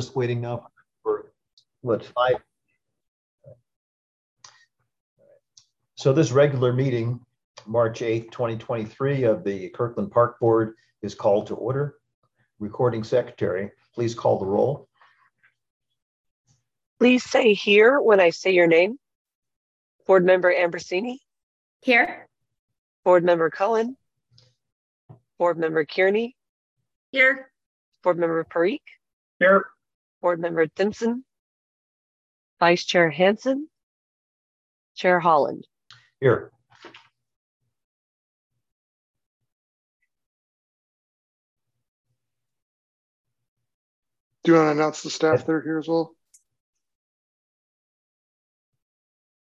just waiting now for what five. So this regular meeting, March 8th, 2023 of the Kirkland Park Board is called to order. Recording secretary, please call the roll. Please say here when I say your name. Board Member Ambrosini, Here. Board Member Cullen, Board Member Kearney, Here. Board Member Parikh, Here. Board Member Simpson, Vice Chair Hanson, Chair Holland. Here. Do you want to announce the staff that are here as well?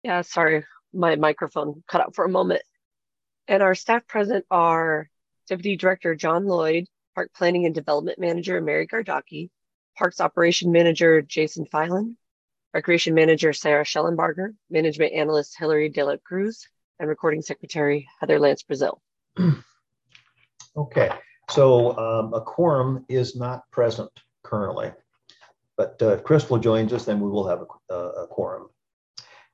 Yeah, sorry, my microphone cut out for a moment. And our staff present are Deputy Director John Lloyd, Park Planning and Development Manager Mary Gardocki, Parks Operation Manager Jason Filan, Recreation Manager Sarah Schellenbarger, Management Analyst Hillary De La Cruz, and Recording Secretary Heather Lantz-Brazil. Okay, so um, a quorum is not present currently. But uh, if Crystal joins us, then we will have a, a quorum.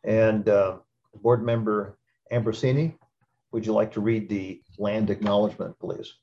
And uh, Board Member Ambrosini, would you like to read the land acknowledgement, please?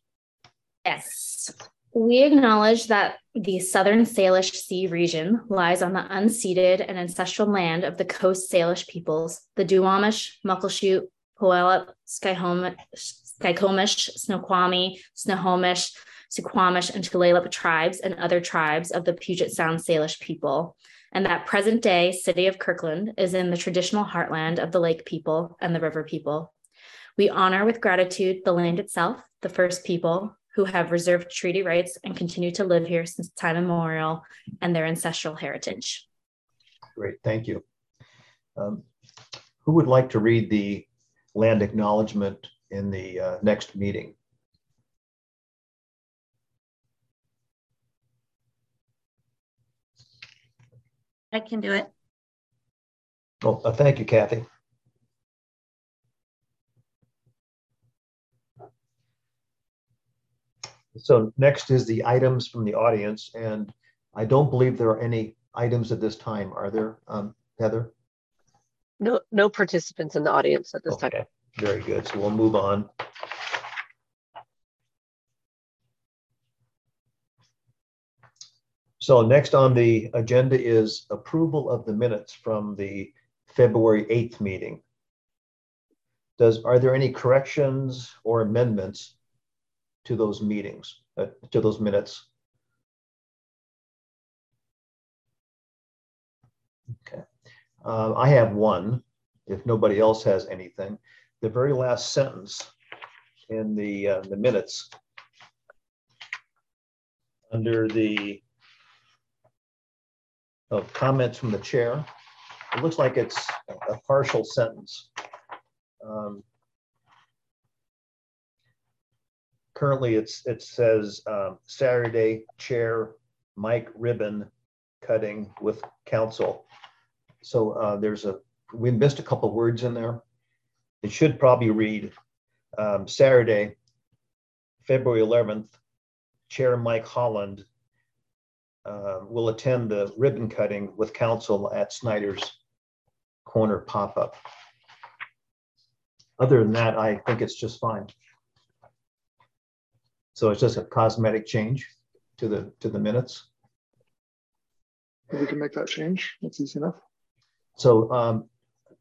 Yes. We acknowledge that the Southern Salish Sea region lies on the unceded and ancestral land of the Coast Salish peoples, the Duwamish, Muckleshoot, Puyallup, Skykomish, Snoqualmie, Snohomish, Suquamish, and Tulalip tribes and other tribes of the Puget Sound Salish people, and that present day city of Kirkland is in the traditional heartland of the lake people and the river people. We honor with gratitude the land itself, the first people who have reserved treaty rights and continue to live here since time immemorial, and their ancestral heritage. Great, thank you. Um, who would like to read the land acknowledgement in the uh, next meeting? I can do it. Well, uh, thank you, Kathy. So next is the items from the audience, and I don't believe there are any items at this time. Are there, um, Heather? No, no participants in the audience at this time. Okay, very good. So we'll move on. So next on the agenda is approval of the minutes from the February 8th meeting. Does, are there any corrections or amendments to those meetings, uh, to those minutes? Okay. Uh, I have one, if nobody else has anything. The very last sentence in the, uh, the minutes under the of comments from the chair. It looks like it's a partial sentence. Um, currently, it's it says um, Saturday chair Mike ribbon cutting with council. So uh, there's a we missed a couple words in there. It should probably read um, Saturday, February 11th, Chair Mike Holland uh, will attend the ribbon cutting with council at Snyder's Corner pop-up. Other than that, I think it's just fine. So it's just a cosmetic change to the to the minutes. We can make that change. That's easy enough. So um,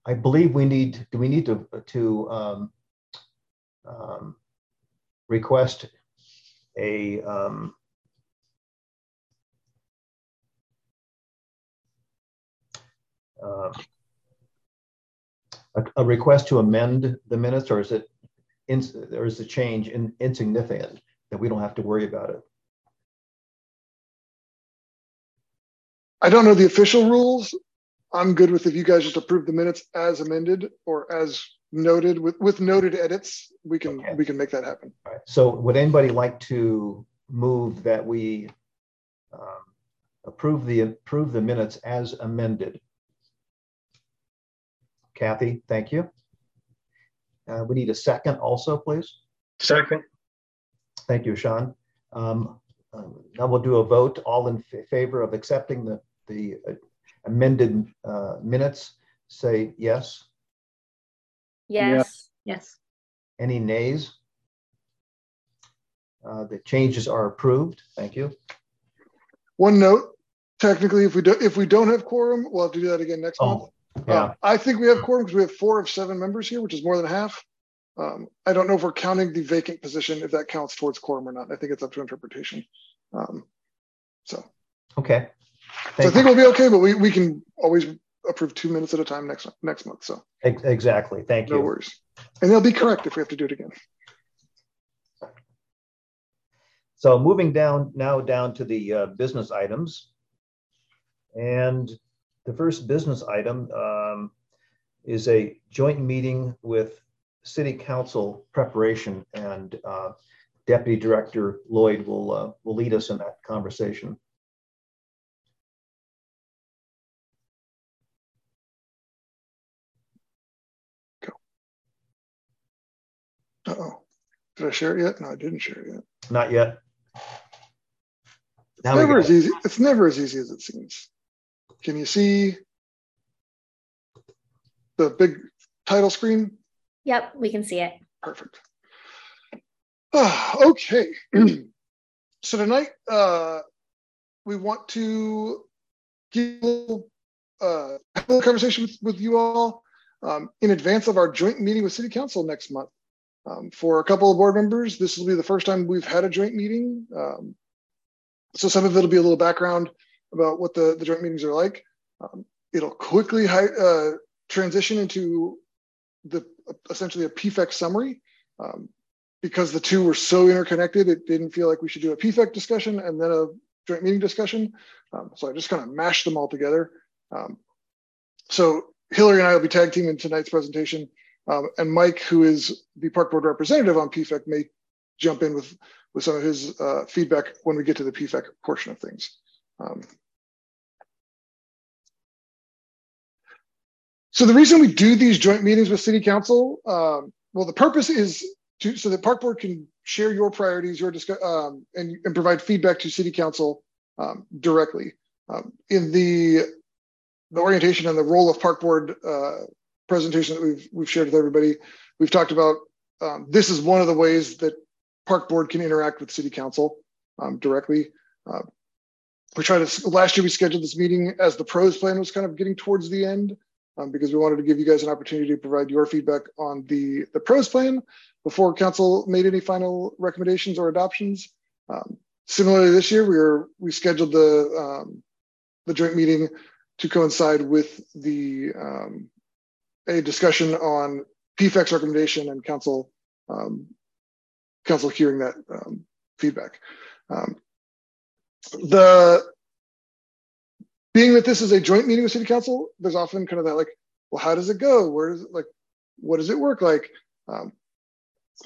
I believe we need, do we need to, to um, um, request a um, uh, a, a, request to amend the minutes, or is it, in, or is the change in, insignificant that we don't have to worry about it? I don't know the official rules. I'm good with if you guys just approve the minutes as amended or as noted with with noted edits. We can okay. we can make that happen. All right. So would anybody like to move that we um, approve the approve the minutes as amended? Kathy, thank you. Uh, we need a second also, please. Second. Thank you, Sean. Um, um, now we'll do a vote. All in favor of accepting the, the uh, amended uh, minutes, say yes. Yes. Yes. Any nays? Uh, The changes are approved. Thank you. One note, technically, if we don't if we don't have quorum, we'll have to do that again next month. Oh, yeah, Uh, I think we have quorum because we have four of seven members here, which is more than half. Um, I don't know if we're counting the vacant position, if that counts towards quorum or not. I think it's up to interpretation. Um, so, okay. so I think we'll be okay, but we, we can always approve two minutes at a time next next month. So Exactly. Thank no you. worries. And they'll be correct if we have to do it again. So moving down now down to the uh, business items. And the first business item um, is a joint meeting with city council preparation and uh, Deputy Director Lloyd will, uh, will lead us in that conversation. Uh oh. Did I share it yet? No, I didn't share it yet. Not yet. Now never as easy. It's never as easy as it seems. Can you see the big title screen? Yep, we can see it. Perfect. Okay. so tonight, uh, we want to give uh, have a little conversation with, with you all um, in advance of our joint meeting with City Council next month. Um, for a couple of board members, this will be the first time we've had a joint meeting. Um, so some of it will be a little background about what the, the joint meetings are like. Um, it'll quickly uh, transition into the essentially a PFEC summary. Um, because the two were so interconnected, it didn't feel like we should do a PFEC discussion and then a joint meeting discussion. Um, so I just kind of mashed them all together. Um, so Hillary and I will be tag teaming tonight's presentation. Um, and Mike, who is the park board representative on PFEC, may jump in with, with some of his uh, feedback when we get to the PFEC portion of things. So the reason we do these joint meetings with city council, um, well, the purpose is to, so the park board can share your priorities, your discuss, um, and, and provide feedback to city council um, directly. Um, in the the orientation and the role of park board uh, presentation that we've we've shared with everybody, we've talked about um, this is one of the ways that park board can interact with city council um, directly. Uh, we tried to last year we scheduled this meeting as the pros plan was kind of getting towards the end um, because we wanted to give you guys an opportunity to provide your feedback on the the pros plan before council made any final recommendations or adoptions. Um, similarly, this year we we scheduled the um, the joint meeting to coincide with the um, a discussion on PFEC's recommendation and council um, council hearing that um, feedback. The being that this is a joint meeting with city council, there's often kind of that like, well, how does it go? Where does it like, what does it work like? Um,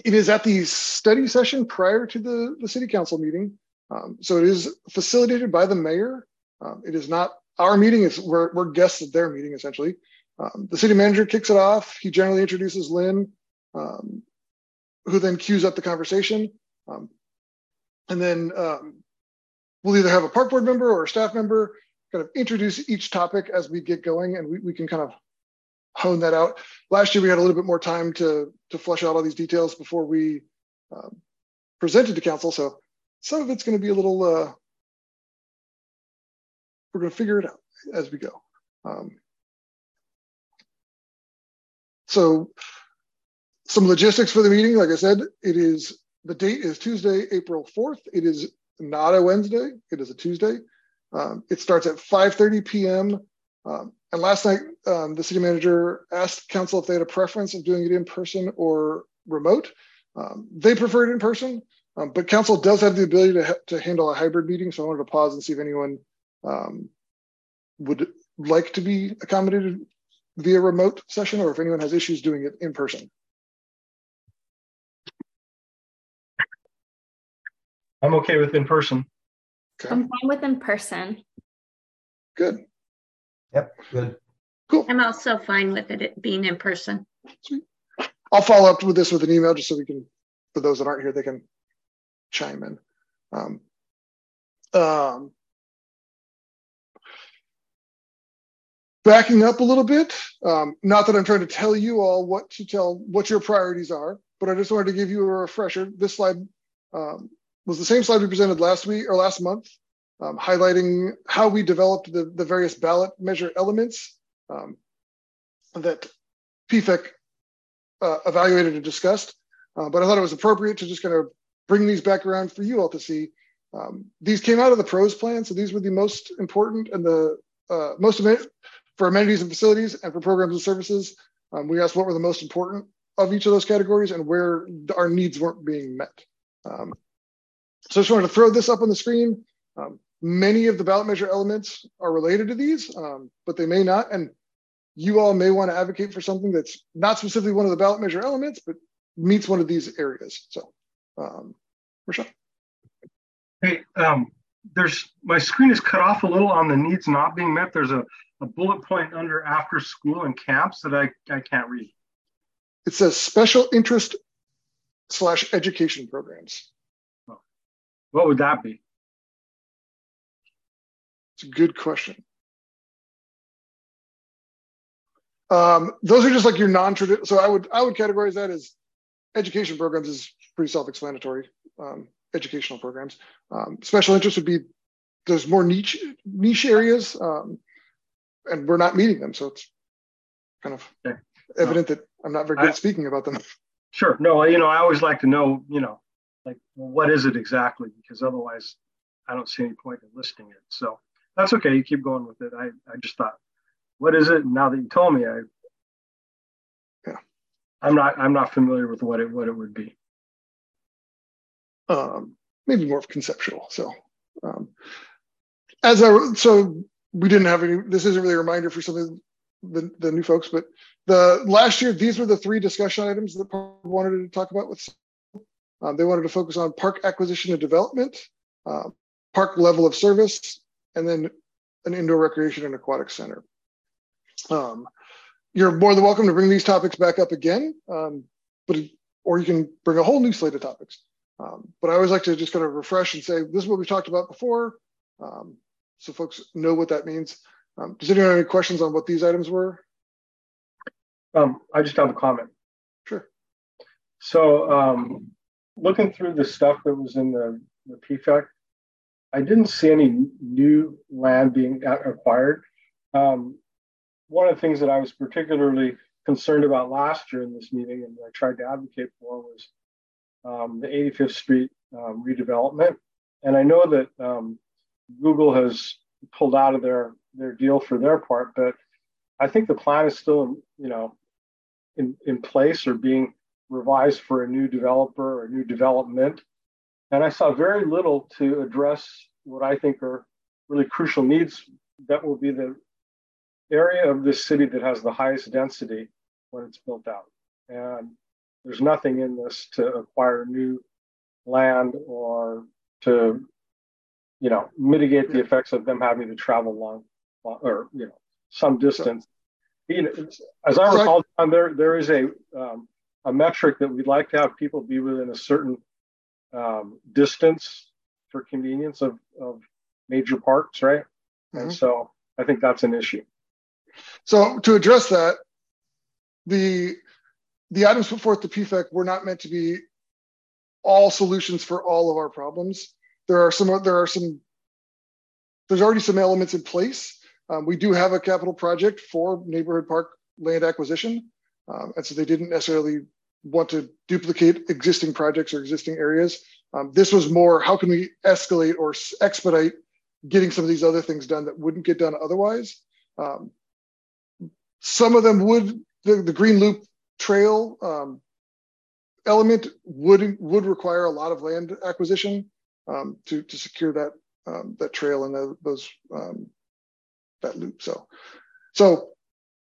it is at the study session prior to the, the city council meeting. Um, so it is facilitated by the mayor. Um, it is not our meeting, it's we're, we're guests at their meeting essentially. Um, the city manager kicks it off. He generally introduces Lynn, um, who then cues up the conversation. Um, and then we'll either have a park board member or a staff member kind of introduce each topic as we get going and we, we can kind of hone that out. Last year, we had a little bit more time to, to flesh out all these details before we um, presented to council. So some of it's going to be a little, uh, we're going to figure it out as we go. Um, so some logistics for the meeting, like I said, it is, the date is Tuesday, April 4th. It is not a Wednesday, it is a Tuesday. Um, it starts at 5.30 p.m. Um, and last night, um, the city manager asked council if they had a preference of doing it in person or remote. Um, they preferred in person, um, but council does have the ability to, ha to handle a hybrid meeting. So I wanted to pause and see if anyone um, would like to be accommodated via remote session or if anyone has issues doing it in person. I'm okay with in person. Okay, I'm fine with in person. good. Yep, good. Cool. I'm also fine with it being in person. I'll follow up with this with an email just so we can, for those that aren't here, they can chime in. Um, Um, backing up a little bit, um, not that I'm trying to tell you all what to tell, what your priorities are, but I just wanted to give you a refresher. This slide um, was the same slide we presented last week or last month, um, highlighting how we developed the, the various ballot measure elements um, that PFEC uh, evaluated and discussed. Uh, but I thought it was appropriate to just kind of bring these back around for you all to see. Um, these came out of the pros plan, so these were the most important and the uh, most for amenities and facilities and for programs and services. Um, we asked what were the most important of each of those categories and where our needs weren't being met. Um, so I just wanted to throw this up on the screen. Um, many of the ballot measure elements are related to these, um, but they may not. And you all may want to advocate for something that's not specifically one of the ballot measure elements, but meets one of these areas. So, um, Rochelle. Hey, um, there's my screen is cut off a little on the needs not being met. There's a, a bullet point under after school and camps that I, I can't read. It says special interest slash education programs. What would that be? It's a good question. Um, those are just like your non-traditional. So I would I would categorize that as education programs is pretty self-explanatory. Um, educational programs. Um, special interest would be there's more niche niche areas, um, and we're not meeting them. So it's kind of okay. evident no. that I'm not very good I, at speaking about them. Sure. No, you know, I always like to know, you know, like what is it exactly? Because otherwise, I don't see any point in listing it. So that's okay. You keep going with it. I I just thought what is it? Now that you told me, I yeah, I'm not I'm not familiar with what it what it would be. Um, maybe more of conceptual. So, um, as I so we didn't have any. This isn't really a reminder for some of the, the new folks, but the last year these were the three discussion items that Park wanted to talk about with. Um, they wanted to focus on park acquisition and development, uh, park level of service, and then an indoor recreation and aquatic center. Um, you're more than welcome to bring these topics back up again, um, but or you can bring a whole new slate of topics. Um, but I always like to just kind of refresh and say this is what we talked about before, um, so folks know what that means. Um, does anyone have any questions on what these items were? Um, I just have a comment. Sure. So looking through the stuff that was in the, the PFEC, I didn't see any new land being acquired. Um, one of the things that I was particularly concerned about last year in this meeting and I tried to advocate for was um, the 85th Street um, redevelopment. And I know that um, Google has pulled out of their, their deal for their part, but I think the plan is still, you know, in, in place or being revised for a new developer or a new development. And I saw very little to address what I think are really crucial needs that will be the area of this city that has the highest density when it's built out. And there's nothing in this to acquire new land or to, you know, mitigate the effects of them having to travel long, or you know, some distance. You know, as I recall, there there is a um, a metric that we'd like to have people be within a certain um, distance for convenience of, of major parks, right? Mm-hmm. And so I think that's an issue. So to address that, the the items put forth to PFEC were not meant to be all solutions for all of our problems. There are some there are some there's already some elements in place. Um, we do have a capital project for neighborhood park land acquisition, um, and so they didn't necessarily want to duplicate existing projects or existing areas. Um, this was more how can we escalate or expedite getting some of these other things done that wouldn't get done otherwise. Um, some of them would, the, the green loop trail um, element would would require a lot of land acquisition um, to to secure that um, that trail and the, those um, that loop. So, so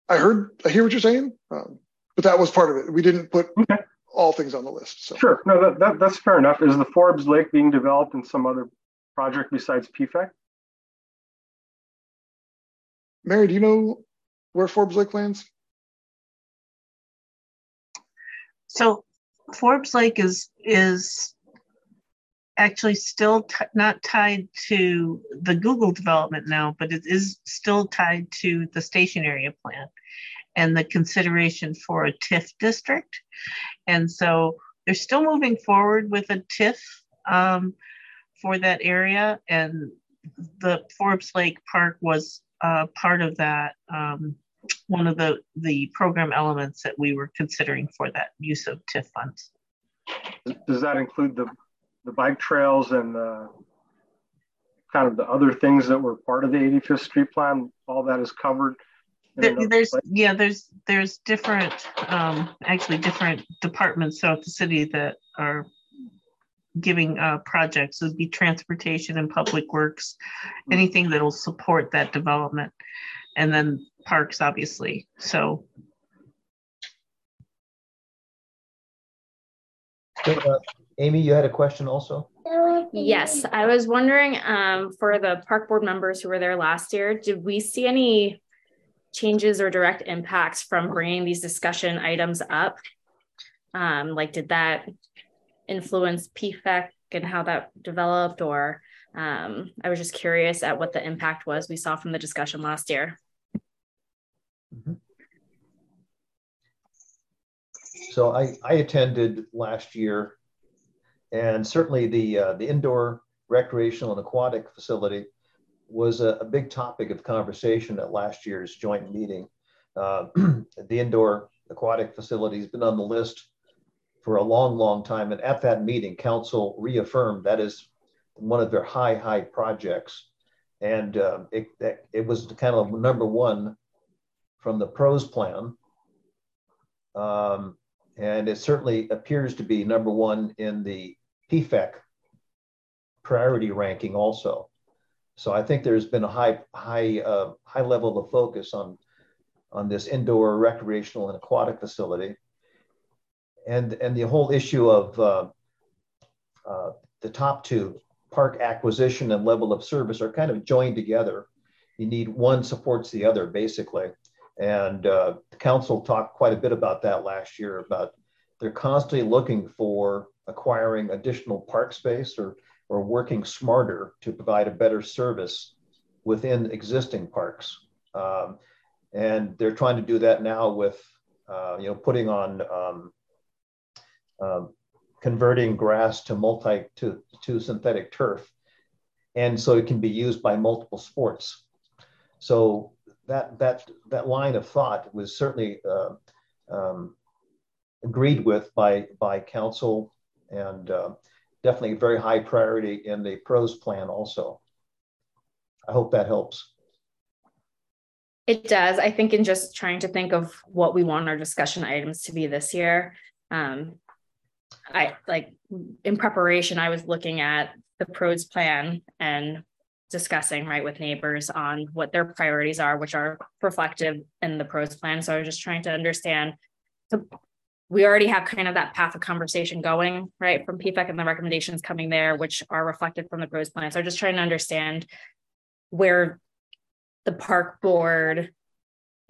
I heard I hear what you're saying, um, but that was part of it. We didn't put okay. all things on the list. So. Sure, no, that, that that's fair enough. Is the Forbes Lake being developed in some other project besides PFEC? Mary, do you know where Forbes Lake lands? So Forbes Lake is is actually still t- not tied to the Google development now, but it is still tied to the station area plan and the consideration for a TIF district. And so they're still moving forward with a TIF um, for that area. And the Forbes Lake Park was uh, part of that, um, one of the, the program elements that we were considering for that use of TIF funds. Does that include the, the bike trails and the kind of the other things that were part of the 85th Street Plan? All that is covered there, there's yeah there's there's different um, actually different departments throughout the city that are giving uh, projects. It would be transportation and public works hmm. anything that will support that development and then parks obviously. So uh, amy you had a question also? Yes i was wondering um, for the park board members who were there last year did we see any changes or direct impacts from bringing these discussion items up? Um, like, did that influence PFEC and how that developed? Or um, I was just curious at what the impact was we saw from the discussion last year. Mm-hmm. So I, I attended last year, and certainly the uh, the indoor recreational and aquatic facility was a, a, big topic of conversation at last year's joint meeting. Uh, the indoor aquatic facility has been on the list for a long, long time. And at that meeting, council reaffirmed that is one of their high, high projects. And uh, it, it was kind of number one from the pros plan. Um, and it certainly appears to be number one in the PFEC priority ranking also. So I think there's been a high, high, uh, high level of focus on, on this indoor recreational and aquatic facility. And, and the whole issue of uh, uh, the top two, park acquisition and level of service, are kind of joined together. You need one supports the other, basically. And uh, the council talked quite a bit about that last year about they're constantly looking for acquiring additional park space or or working smarter to provide a better service within existing parks. Um, and they're trying to do that now with, uh, you know, putting on, um, um, converting grass to multi, to, to synthetic turf. And so it can be used by multiple sports. So that, that, that line of thought was certainly uh, um, agreed with by, by council and uh, definitely a very high priority in the pros plan also. I hope that helps. It does. I think in just trying to think of what we want our discussion items to be this year, um, I like in preparation, I was looking at the pros plan and discussing right with neighbors on what their priorities are, which are reflective in the pros plan. So I was just trying to understand the we already have kind of that path of conversation going, right, from PFEC and the recommendations coming there, which are reflected from the pros plan. So I'm just trying to understand where the park board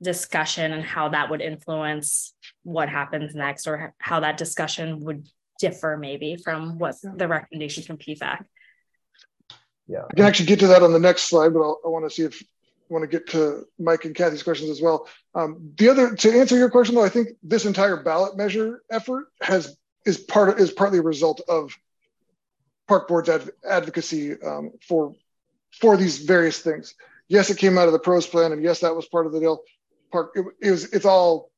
discussion and how that would influence what happens next or how that discussion would differ maybe from what the recommendations from PFEC. Yeah. I can actually get to that on the next slide, but I'll, i want to see if want to get to Mike and Kathy's questions as well. Um, the other to answer your question though, I think this entire ballot measure effort has is part of, is partly a result of park board's adv advocacy um, for for these various things. Yes, it came out of the pros plan, and yes, that was part of the deal. Park it, it was it's all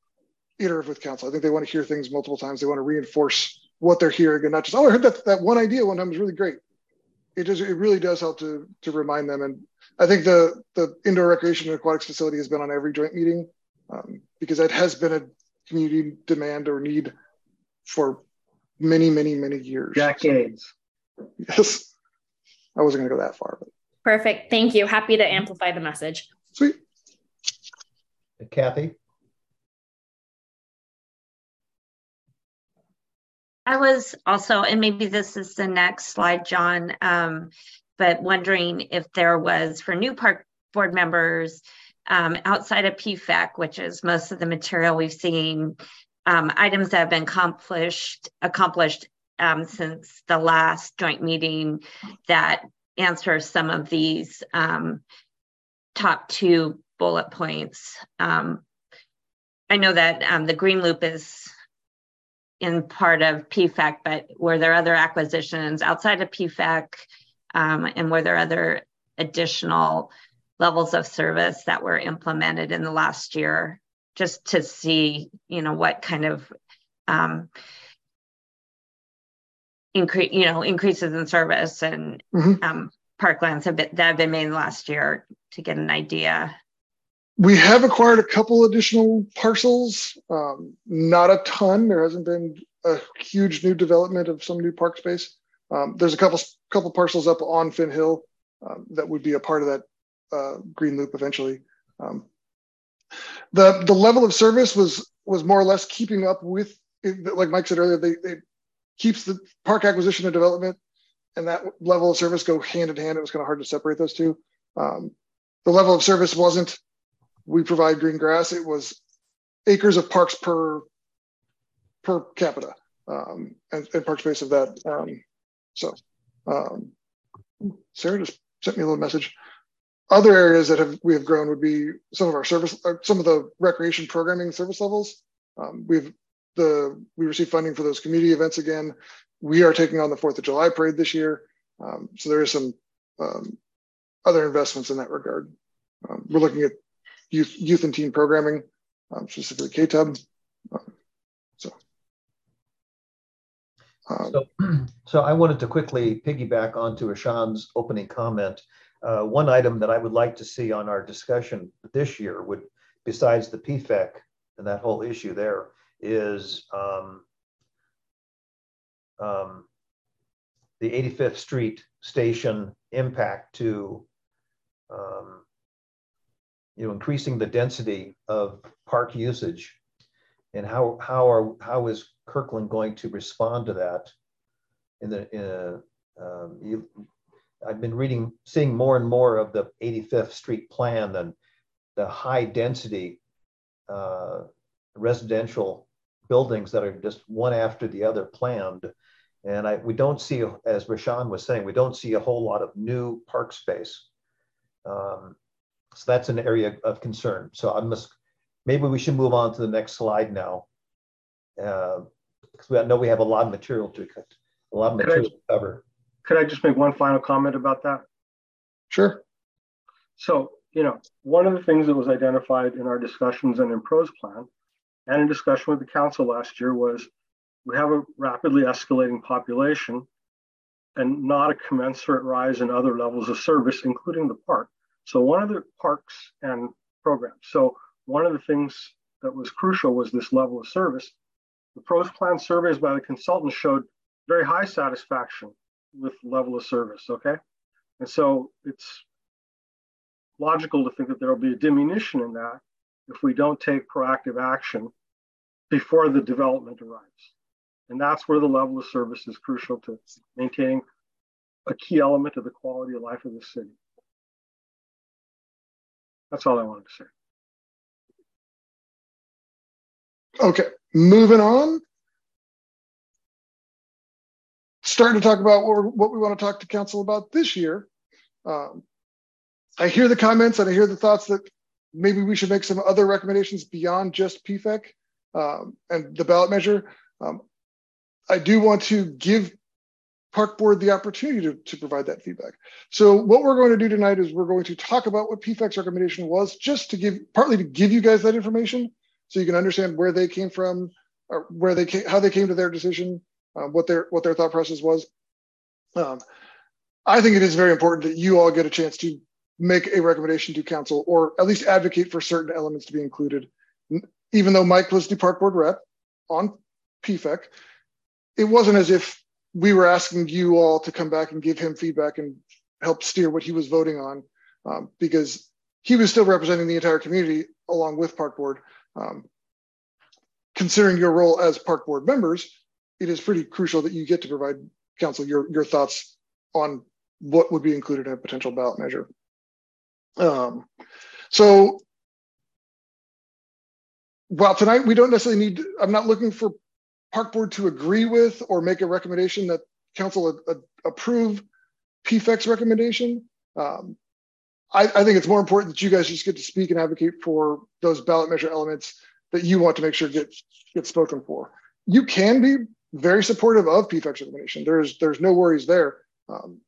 iterative with council. I think they want to hear things multiple times. They want to reinforce what they're hearing and not just oh I heard that that one idea one time was really great. It does it really does help to to remind them and I think the the indoor recreation and aquatics facility has been on every joint meeting um, because it has been a community demand or need for many, many, many years. Decades. Yes. I wasn't going to go that far, but perfect. Thank you. Happy to amplify the message. Sweet. Kathy. I was also, and maybe this is the next slide, John. Um, but wondering if there was for new park board members um, outside of PFEC, which is most of the material we've seen, um, items that have been accomplished accomplished um, since the last joint meeting that answers some of these um, top two bullet points. Um, I know that um, the Green Loop is in part of PFEC, but were there other acquisitions outside of PFEC? Um, and were there other additional levels of service that were implemented in the last year just to see, you know, what kind of um, increase, you know, increases in service and mm-hmm. um, parklands have been, that have been made last year to get an idea. We have acquired a couple additional parcels, um, not a ton. There hasn't been a huge new development of some new park space. Um, there's a couple couple parcels up on Finn Hill um, that would be a part of that uh, green loop eventually. Um, the the level of service was was more or less keeping up with, like Mike said earlier, they, they keeps the park acquisition and development and that level of service go hand in hand. It was kind of hard to separate those two. Um, the level of service wasn't we provide green grass; it was acres of parks per per capita um, and, and, park space of that. Um, so um, Sarah just sent me a little message. Other areas that have we have grown would be some of our service, uh, some of the recreation programming service levels. Um, we've the we receive funding for those community events again. We are taking on the Fourth of July parade this year, um, so there is some um, other investments in that regard. Um, we're looking at youth youth and teen programming, um, specifically KTUB. Um, so. So, so I wanted to quickly piggyback onto Ashan's opening comment. Uh, one item that I would like to see on our discussion this year would, besides the PFEC and that whole issue there, is um, um, the 85th Street station impact to um, you know increasing the density of park usage and how how are how is Kirkland going to respond to that in the in a, um, you, I've been reading seeing more and more of the 85th Street plan and the high density uh, residential buildings that are just one after the other planned. And I, we don't see, as Rashawn was saying, we don't see a whole lot of new park space. Um, so that's an area of concern. So I must, maybe we should move on to the next slide now. Because uh, we I know we have a lot of material to a lot of material to cover. Could I just make one final comment about that? Sure. So, you know, one of the things that was identified in our discussions and in PRO's plan and in discussion with the council last year was we have a rapidly escalating population and not a commensurate rise in other levels of service, including the park. So one of the parks and programs. So one of the things that was crucial was this level of service. The pros plan surveys by the consultants showed very high satisfaction with level of service. Okay. And so it's logical to think that there will be a diminution in that if we don't take proactive action before the development arrives. And that's where the level of service is crucial to maintaining a key element of the quality of life of the city. That's all I wanted to say. Okay, moving on. Starting to talk about what, what we want to talk to council about this year. Um, I hear the comments and I hear the thoughts that maybe we should make some other recommendations beyond just PFEC um, and the ballot measure. Um, I do want to give Park Board the opportunity to, to provide that feedback. So what we're going to do tonight is we're going to talk about what PFEC's recommendation was, just to give, partly to give you guys that information, so you can understand where they came from, or where they came, how they came to their decision, uh, what their what their thought process was. Um, I think it is very important that you all get a chance to make a recommendation to council or at least advocate for certain elements to be included. Even though Mike was the park board rep on PFEC, it wasn't as if we were asking you all to come back and give him feedback and help steer what he was voting on um, because he was still representing the entire community along with park board. Um, considering your role as park board members, it is pretty crucial that you get to provide council your, your thoughts on what would be included in a potential ballot measure. Um, so while tonight we don't necessarily need, I'm not looking for park board to agree with or make a recommendation that council a, a, approve PFEC's recommendation. Um, I, I, think it's more important that you guys just get to speak and advocate for those ballot measure elements that you want to make sure get get spoken for. You can be very supportive of PFEC's recommendation. There's there's no worries there. Um,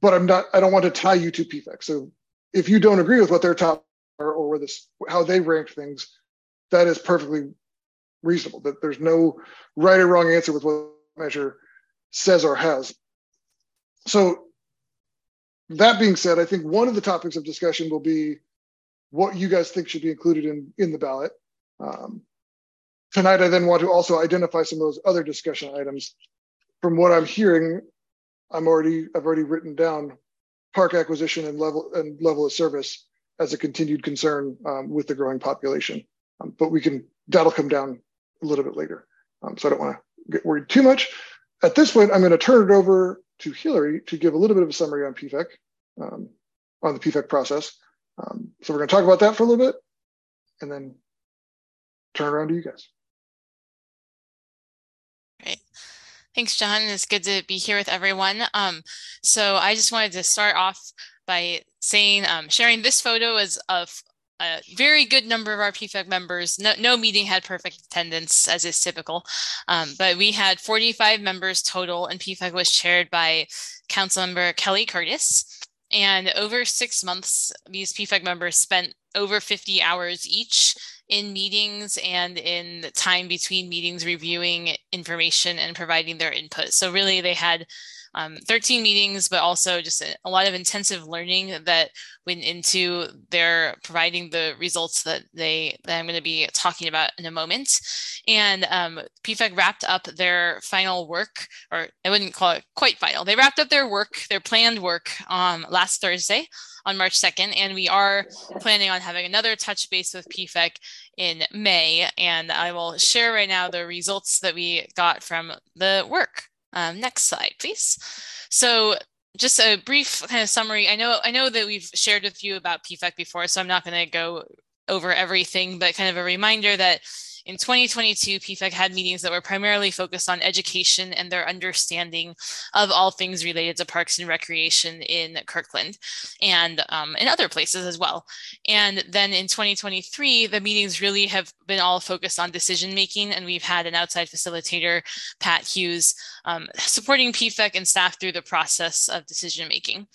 but I'm not. I don't want to tie you to PFEC. So if you don't agree with what their top are or with this how they rank things, that is perfectly reasonable. That there's no right or wrong answer with what measure says or has. So that being said, I think one of the topics of discussion will be what you guys think should be included in in the ballot. Um, tonight, I then want to also identify some of those other discussion items. From what I'm hearing, I'm already I've already written down park acquisition and level and level of service as a continued concern um, with the growing population. Um, but we can that'll come down a little bit later. Um, so I don't want to get worried too much. At this point, I'm going to turn it over to Hillary to give a little bit of a summary on PFEC, um, on the PFEC process. Um, so we're going to talk about that for a little bit, and then turn around to you guys. Great. Thanks, John. It's good to be here with everyone. Um, so I just wanted to start off by saying, um, sharing this photo is of a very good number of our PFEC members. No, no meeting had perfect attendance, as is typical, um, but we had 45 members total, and PFEC was chaired by Councilmember Kelly Curtis. And over six months, these PFEC members spent over 50 hours each in meetings and in time between meetings reviewing information and providing their input. So really they had um, 13 meetings, but also just a, a, lot of intensive learning that went into their providing the results that they that I'm going to be talking about in a moment. And um, PFEC wrapped up their final work, or I wouldn't call it quite final. They wrapped up their work, their planned work, um, last Thursday on March 2nd, and we are planning on having another touch base with PFEC in May. And I will share right now the results that we got from the work. Um, next slide, please. So just a brief kind of summary. I know I know that we've shared with you about PFEC before, so I'm not going to go over everything, but kind of a reminder that in 2022, PFEC had meetings that were primarily focused on education and their understanding of all things related to parks and recreation in Kirkland and um, in other places as well. And then in 2023, the meetings really have been all focused on decision making, and we've had an outside facilitator, Pat Hughes, um, supporting PFEC and staff through the process of decision making.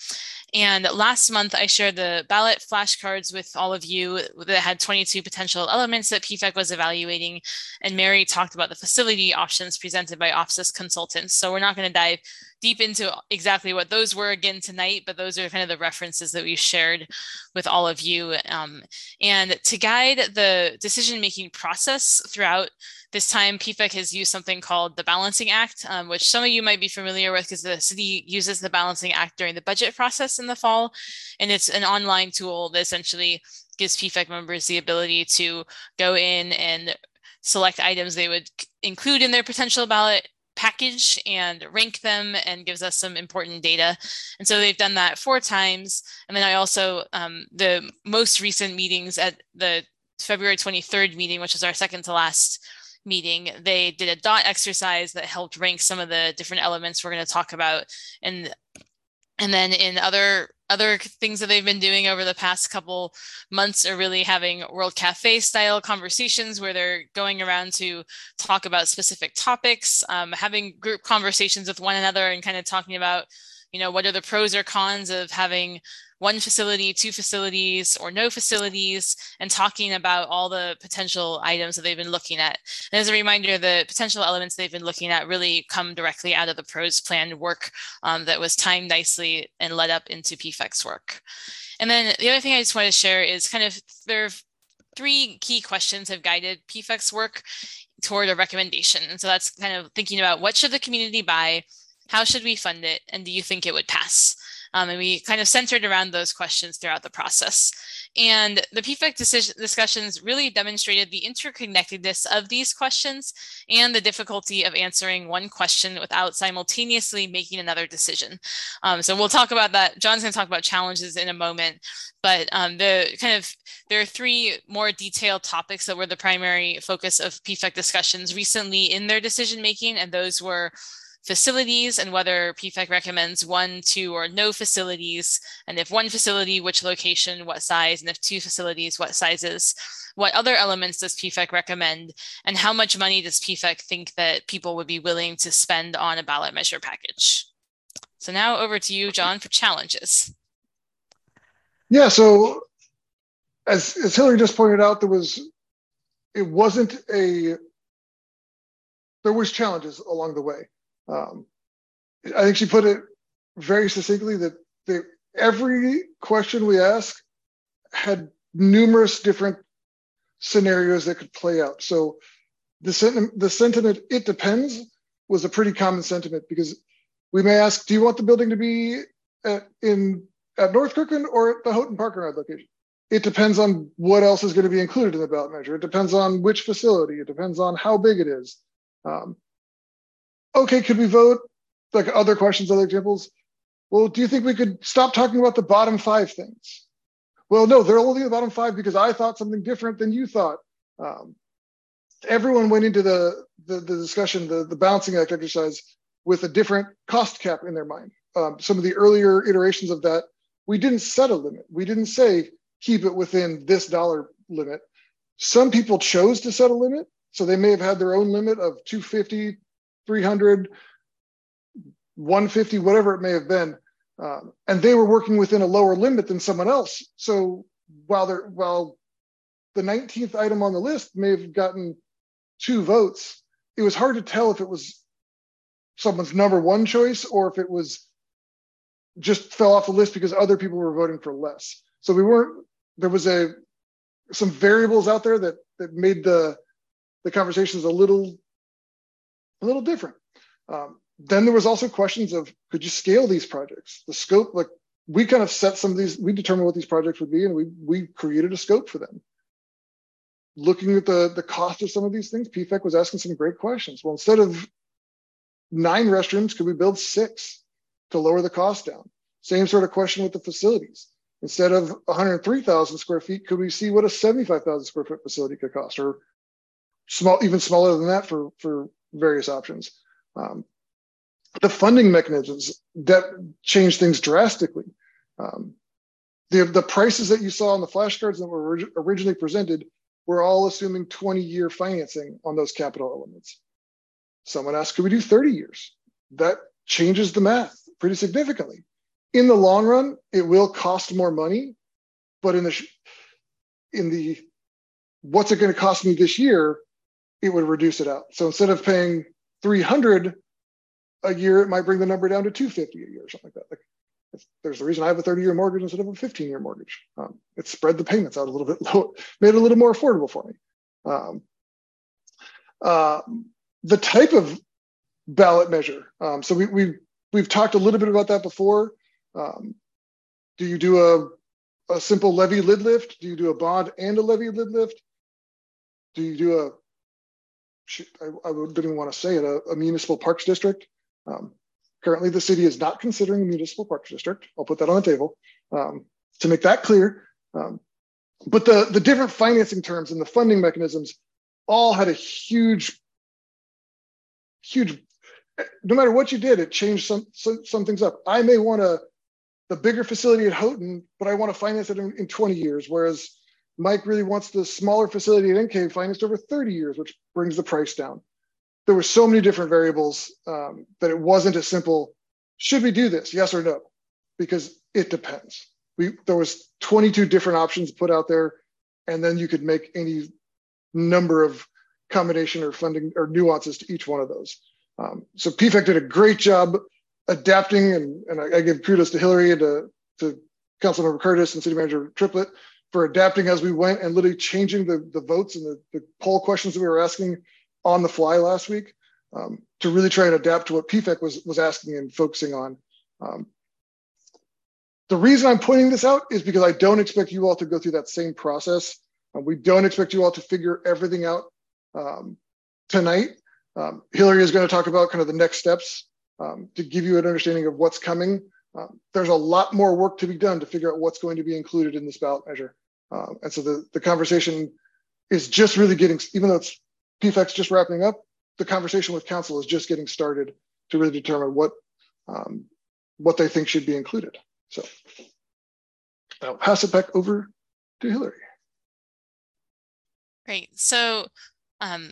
And last month, I shared the ballot flashcards with all of you that had 22 potential elements that PFEC was evaluating. And Mary talked about the facility options presented by OPSIS consultants. So we're not going to dive deep into exactly what those were again tonight, but those are kind of the references that we've shared with all of you. Um, and to guide the decision making process throughout this time, PFEC has used something called the Balancing Act, um, which some of you might be familiar with because the city uses the Balancing Act during the budget process in the fall. And it's an online tool that essentially gives PFEC members the ability to go in and select items they would include in their potential ballot package and rank them and gives us some important data. And so they've done that four times. And then I also, um, the most recent meetings at the February 23rd meeting, which is our second to last meeting, they did a dot exercise that helped rank some of the different elements we're going to talk about. And and then in other other things that they've been doing over the past couple months are really having World Cafe style conversations where they're going around to talk about specific topics, um, having group conversations with one another and kind of talking about, you know, what are the pros or cons of having one facility, two facilities, or no facilities, and talking about all the potential items that they've been looking at. And as a reminder, the potential elements they've been looking at really come directly out of the PROS plan work um, that was timed nicely and led up into PFEC's work. And then the other thing I just want to share is kind of there are three key questions have guided PFEC's work toward a recommendation. And so that's kind of thinking about what should the community buy, how should we fund it, and do you think it would pass? Um, and we kind of centered around those questions throughout the process. And the PFEC decision discussions really demonstrated the interconnectedness of these questions and the difficulty of answering one question without simultaneously making another decision. Um, so we'll talk about that. John's going to talk about challenges in a moment, but um, the kind of there are three more detailed topics that were the primary focus of PFEC discussions recently in their decision making, and those were facilities and whether PFEC recommends one, two, or no facilities. And if one facility, which location, what size, and if two facilities, what sizes. What other elements does PFEC recommend? And how much money does PFEC think that people would be willing to spend on a ballot measure package? So now over to you, John, for challenges. Yeah, so as, as Hillary just pointed out, there was, it wasn't a, there was challenges along the way. Um, I think she put it very succinctly that every question we ask had numerous different scenarios that could play out. So the sentiment, the sentiment "it depends" was a pretty common sentiment because we may ask, "Do you want the building to be at, in at North Kirkland or at the Houghton Park and Ride location?" It depends on what else is going to be included in the ballot measure. It depends on which facility. It depends on how big it is. Um, okay, could we vote? Like other questions, other examples. Well, do you think we could stop talking about the bottom five things? Well, no, they're only the bottom five because I thought something different than you thought. Um, everyone went into the, the, the discussion, the, the balancing act exercise with a different cost cap in their mind. Um, some of the earlier iterations of that, we didn't set a limit. We didn't say keep it within this dollar limit. Some people chose to set a limit. So they may have had their own limit of 250, 300, 150, whatever it may have been. Um, and they were working within a lower limit than someone else. So while they're while the 19th item on the list may have gotten two votes, it was hard to tell if it was someone's number one choice or if it was just fell off the list because other people were voting for less. So we weren't there was a some variables out there that that made the the conversations a little a little different. Um, then there was also questions of could you scale these projects? The scope, like we kind of set some of these, we determined what these projects would be, and we we created a scope for them. Looking at the the cost of some of these things, PFEC was asking some great questions. Well, instead of nine restrooms, could we build six to lower the cost down? Same sort of question with the facilities. Instead of 103,000 square feet, could we see what a 75,000 square foot facility could cost, or small, even smaller than that for for various options. Um, the funding mechanisms that change things drastically. Um, the, the prices that you saw on the flashcards that were orig- originally presented were all assuming 20 year financing on those capital elements. Someone asked, could we do 30 years? That changes the math pretty significantly. In the long run, it will cost more money, but in the in the what's it going to cost me this year, it would reduce it out. So instead of paying 300 a year, it might bring the number down to 250 a year or something like that. Like there's a reason I have a 30 year mortgage instead of a 15 year mortgage. Um, it spread the payments out a little bit low, made it a little more affordable for me. Um, uh, the type of ballot measure. Um, so we, we, we've talked a little bit about that before. Um, do you do a, a simple levy lid lift? Do you do a bond and a levy lid lift? Do you do a I, I didn't want to say it, a, a municipal parks district. Um, currently, the city is not considering a municipal parks district. I'll put that on the table um, to make that clear. Um, but the, the different financing terms and the funding mechanisms all had a huge, huge, no matter what you did, it changed some, some, some things up. I may want a, the bigger facility at Houghton, but I want to finance it in, in 20 years, whereas Mike really wants the smaller facility at NK financed over 30 years, which brings the price down. There were so many different variables um, that it wasn't as simple. Should we do this? Yes or no? Because it depends. We there was 22 different options put out there, and then you could make any number of combination or funding or nuances to each one of those. Um, so PFEC did a great job adapting, and, and I, I give kudos to Hillary and to, to Councilmember Curtis and City Manager Triplett for adapting as we went and literally changing the, the votes and the, the poll questions that we were asking on the fly last week um, to really try and adapt to what PFEC was, was asking and focusing on. Um, the reason I'm pointing this out is because I don't expect you all to go through that same process. Uh, we don't expect you all to figure everything out um, tonight. Um, Hillary is going to talk about kind of the next steps um, to give you an understanding of what's coming. Um, there's a lot more work to be done to figure out what's going to be included in this ballot measure. Um, and so the, the conversation is just really getting, even though it's PFEC's just wrapping up, the conversation with council is just getting started to really determine what um, what they think should be included. So I'll pass it back over to Hillary. Great. So um,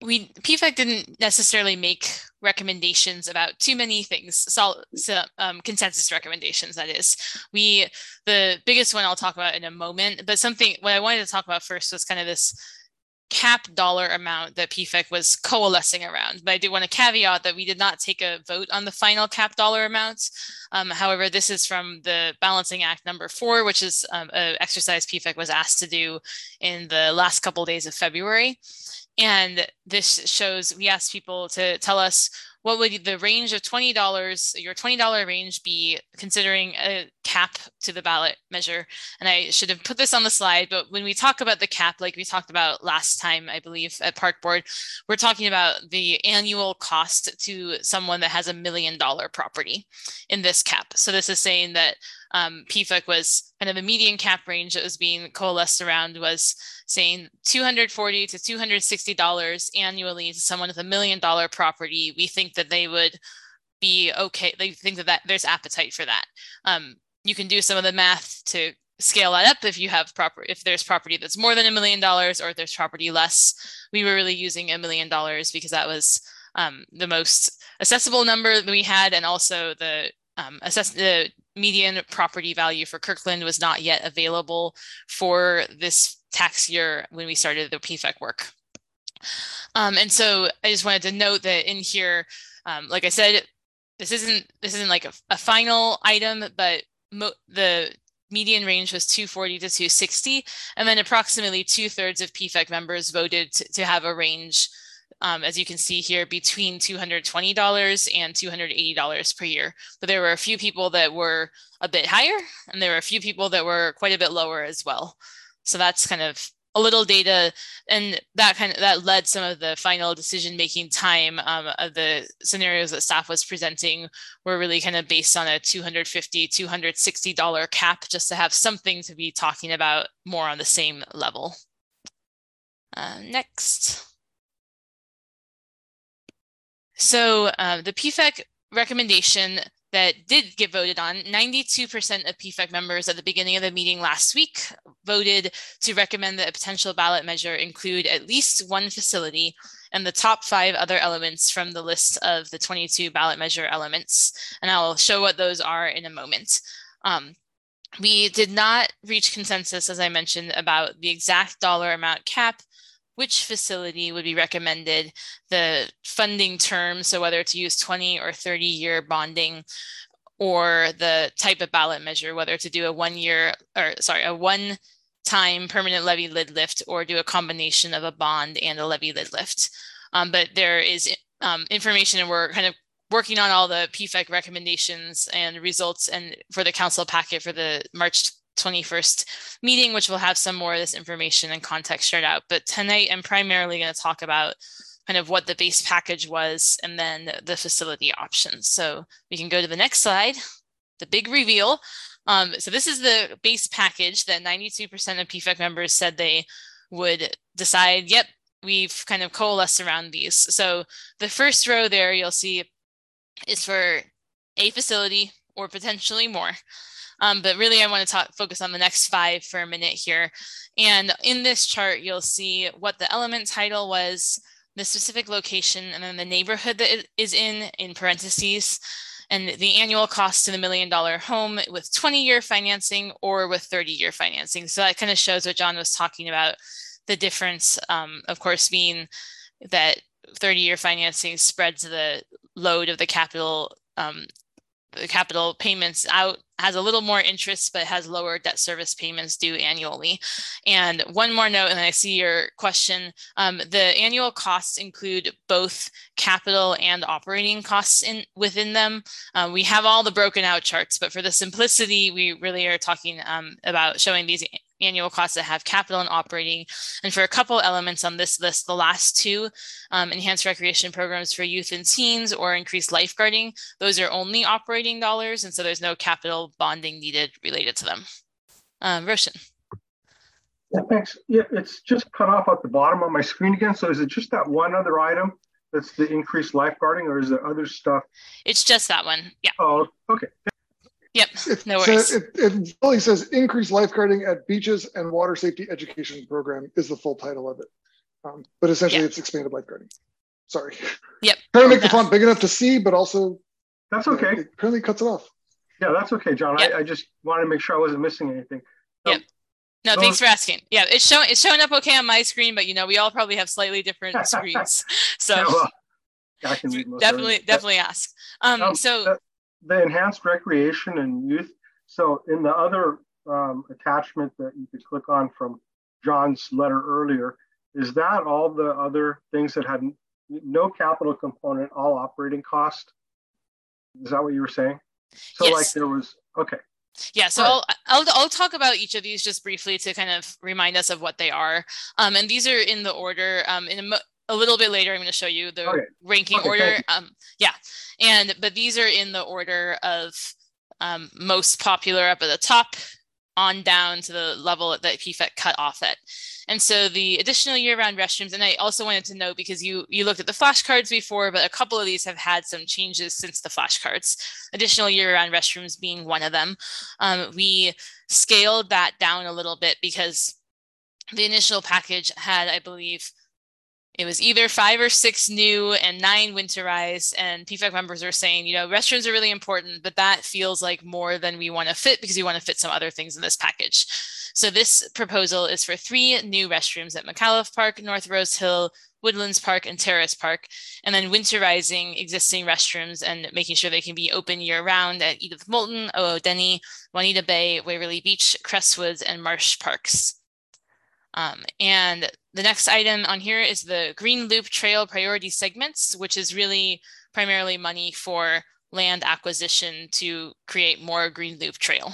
we PFEC didn't necessarily make recommendations about too many things, so, so um, consensus recommendations. That is, we the biggest one I'll talk about in a moment. But something what I wanted to talk about first was kind of this cap dollar amount that PFEC was coalescing around. But I do want to caveat that we did not take a vote on the final cap dollar amount. Um, however, this is from the Balancing Act number four, which is um, an exercise PFEC was asked to do in the last couple days of February. And this shows, we asked people to tell us what would the range of $20, your $20 range be considering a cap to the ballot measure? And I should have put this on the slide, but when we talk about the cap, like we talked about last time, I believe at Park Board, we're talking about the annual cost to someone that has a million dollar property in this cap. So this is saying that um, PFEC was kind of the median cap range that was being coalesced around was saying 240 to 260 dollars annually to someone with a million dollar property. We think that they would be okay. They think that, that there's appetite for that. Um, you can do some of the math to scale that up if you have proper if there's property that's more than a million dollars or if there's property less. We were really using a million dollars because that was um, the most accessible number that we had, and also the um, assess the median property value for Kirkland was not yet available for this tax year when we started the PFEC work. Um, and so I just wanted to note that in here, um, like I said, this isn't this isn't like a, a final item, but the median range was 240 to 260, and then approximately two thirds of PFEC members voted to, to have a range um, as you can see here, between $220 and $280 per year. But there were a few people that were a bit higher, and there were a few people that were quite a bit lower as well. So that's kind of a little data, and that kind of that led some of the final decision making time um, of the scenarios that staff was presenting were really kind of based on a 250 260 dollar cap just to have something to be talking about more on the same level. Uh, next. So uh, the PFEC recommendation that did get voted on, 92% of PFEC members at the beginning of the meeting last week voted to recommend that a potential ballot measure include at least one facility and the top five other elements from the list of the 22 ballot measure elements. And I'll show what those are in a moment. Um, we did not reach consensus, as I mentioned, about the exact dollar amount cap which facility would be recommended, the funding term, so whether to use 20 or 30 year bonding, or the type of ballot measure, whether to do a one year or sorry, a one time permanent levy lid lift or do a combination of a bond and a levy lid lift. Um, but there is um, information and we're kind of working on all the PFEC recommendations and results and for the council packet for the March 21st meeting, which will have some more of this information and context shared out. But tonight, I'm primarily going to talk about kind of what the base package was and then the facility options. So we can go to the next slide, the big reveal. Um, so this is the base package that 92% of PFEC members said they would decide, yep, we've kind of coalesced around these. So the first row there you'll see is for a facility or potentially more. Um, but really, I want to talk focus on the next five for a minute here. And in this chart, you'll see what the element title was, the specific location, and then the neighborhood that it is in, in parentheses, and the annual cost to the million dollar home with 20 year financing or with 30 year financing. So that kind of shows what John was talking about. The difference, um, of course, being that 30 year financing spreads the load of the capital um, the capital payments out has a little more interest but has lower debt service payments due annually. And one more note and i see your question. Um, the annual costs include both capital and operating costs in within them. Uh, we have all the broken out charts but for the simplicity we really are talking um, about showing these annual costs that have capital and operating. And for a couple elements on this list, the last two, um, enhanced recreation programs for youth and teens or increased lifeguarding, those are only operating dollars. And so there's no capital bonding needed related to them. Um, Roshan. Yeah, thanks. Yeah, it's just cut off at the bottom of my screen again. So is it just that one other item that's the increased lifeguarding or is there other stuff? It's just that one. Yeah. Oh, okay. Yep. It, no worries. it, it really says increased lifeguarding at beaches and water safety education program is the full title of it. Um, but essentially, it's expanded lifeguarding. Sorry. Yep. Trying to make the font big enough to see, but also that's okay. It apparently cuts it off. Yeah, that's okay, John. Yep. I, I, just wanted to make sure I wasn't missing anything. So, yep. No, those... thanks for asking. Yeah, it's showing it's showing up okay on my screen, but you know, we all probably have slightly different screens. So yeah, well, definitely, definitely ask. Um, um so the enhanced recreation and youth. So in the other um, attachment that you could click on from John's letter earlier, is that all the other things that had no capital component, all operating cost? Is that what you were saying? So yes. like there was, okay. Yeah, so I'll, I'll, I'll talk about each of these just briefly to kind of remind us of what they are. Um, and these are in the order. Um, in a, little bit later, I'm going to show you the okay. ranking okay, order. Um, yeah, and but these are in the order of um, most popular up at the top on down to the level that PFEC cut off at. And so the additional year-round restrooms, and I also wanted to note because you you looked at the flashcards before, but a couple of these have had some changes since the flashcards. Additional year-round restrooms being one of them. Um, we scaled that down a little bit because the initial package had, I believe, it was either five or six new and nine winterized. And PFEC members are saying, you know, restrooms are really important, but that feels like more than we want to fit because we want to fit some other things in this package. So this proposal is for three new restrooms at McAuliffe Park, North Rose Hill, Woodlands Park, and Terrace Park, and then winterizing existing restrooms and making sure they can be open year round at Edith Moulton, OO Denny, Juanita Bay, Waverly Beach, Crestwoods, and Marsh Parks. Um, and the next item on here is the Green Loop Trail priority segments, which is really primarily money for land acquisition to create more Green Loop Trail.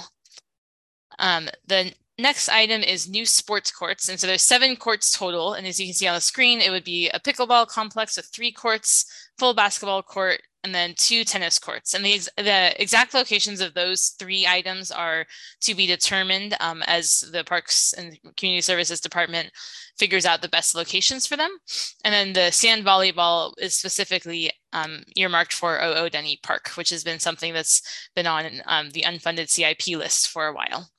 Um, the next item is new sports courts. And so there's seven courts total. And as you can see on the screen, it would be a pickleball complex with three courts, full basketball court, and then two tennis courts. And the, the exact locations of those three items are to be determined um, as the Parks and Community Services Department figures out the best locations for them. And then the sand volleyball is specifically um, earmarked for OO Denny Park, which has been something that's been on um, the unfunded CIP list for a while.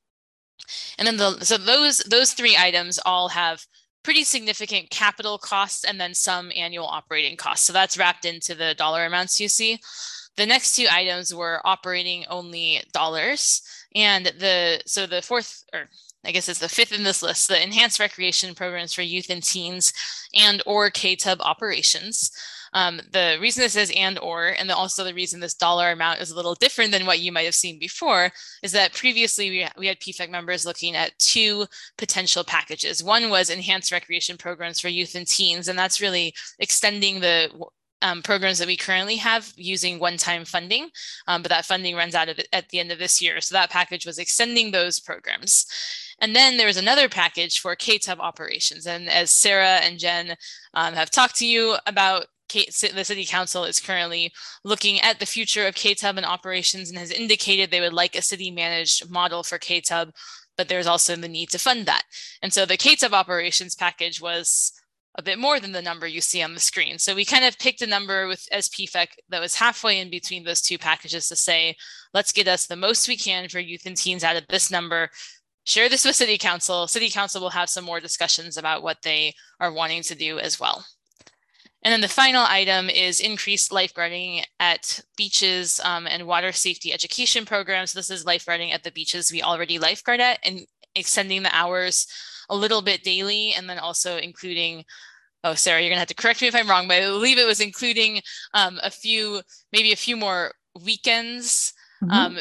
And then the so those those three items all have pretty significant capital costs and then some annual operating costs. So that's wrapped into the dollar amounts you see. The next two items were operating only dollars. And the so the fourth or I guess it's the fifth in this list, the enhanced recreation programs for youth and teens and or K-Tub operations. Um, the reason this is and or, and the, also the reason this dollar amount is a little different than what you might have seen before, is that previously we, we had PFEC members looking at two potential packages. One was enhanced recreation programs for youth and teens, and that's really extending the um, programs that we currently have using one-time funding, um, but that funding runs out at the end of this year. So that package was extending those programs. And then there was another package for KTUB operations. And as Sarah and Jen um, have talked to you about, the city council is currently looking at the future of K-Tub and operations and has indicated they would like a city managed model for K-Tub, but there's also the need to fund that. And so the K-Tub operations package was a bit more than the number you see on the screen. So we kind of picked a number with as PFEC that was halfway in between those two packages to say, let's get us the most we can for youth and teens out of this number. Share this with City Council. City Council will have some more discussions about what they are wanting to do as well. And then the final item is increased lifeguarding at beaches um, and water safety education programs. This is lifeguarding at the beaches we already lifeguard at and extending the hours a little bit daily and then also including oh sarah you're gonna have to correct me if i'm wrong but i believe it was including um, a few maybe a few more weekends mm-hmm. um,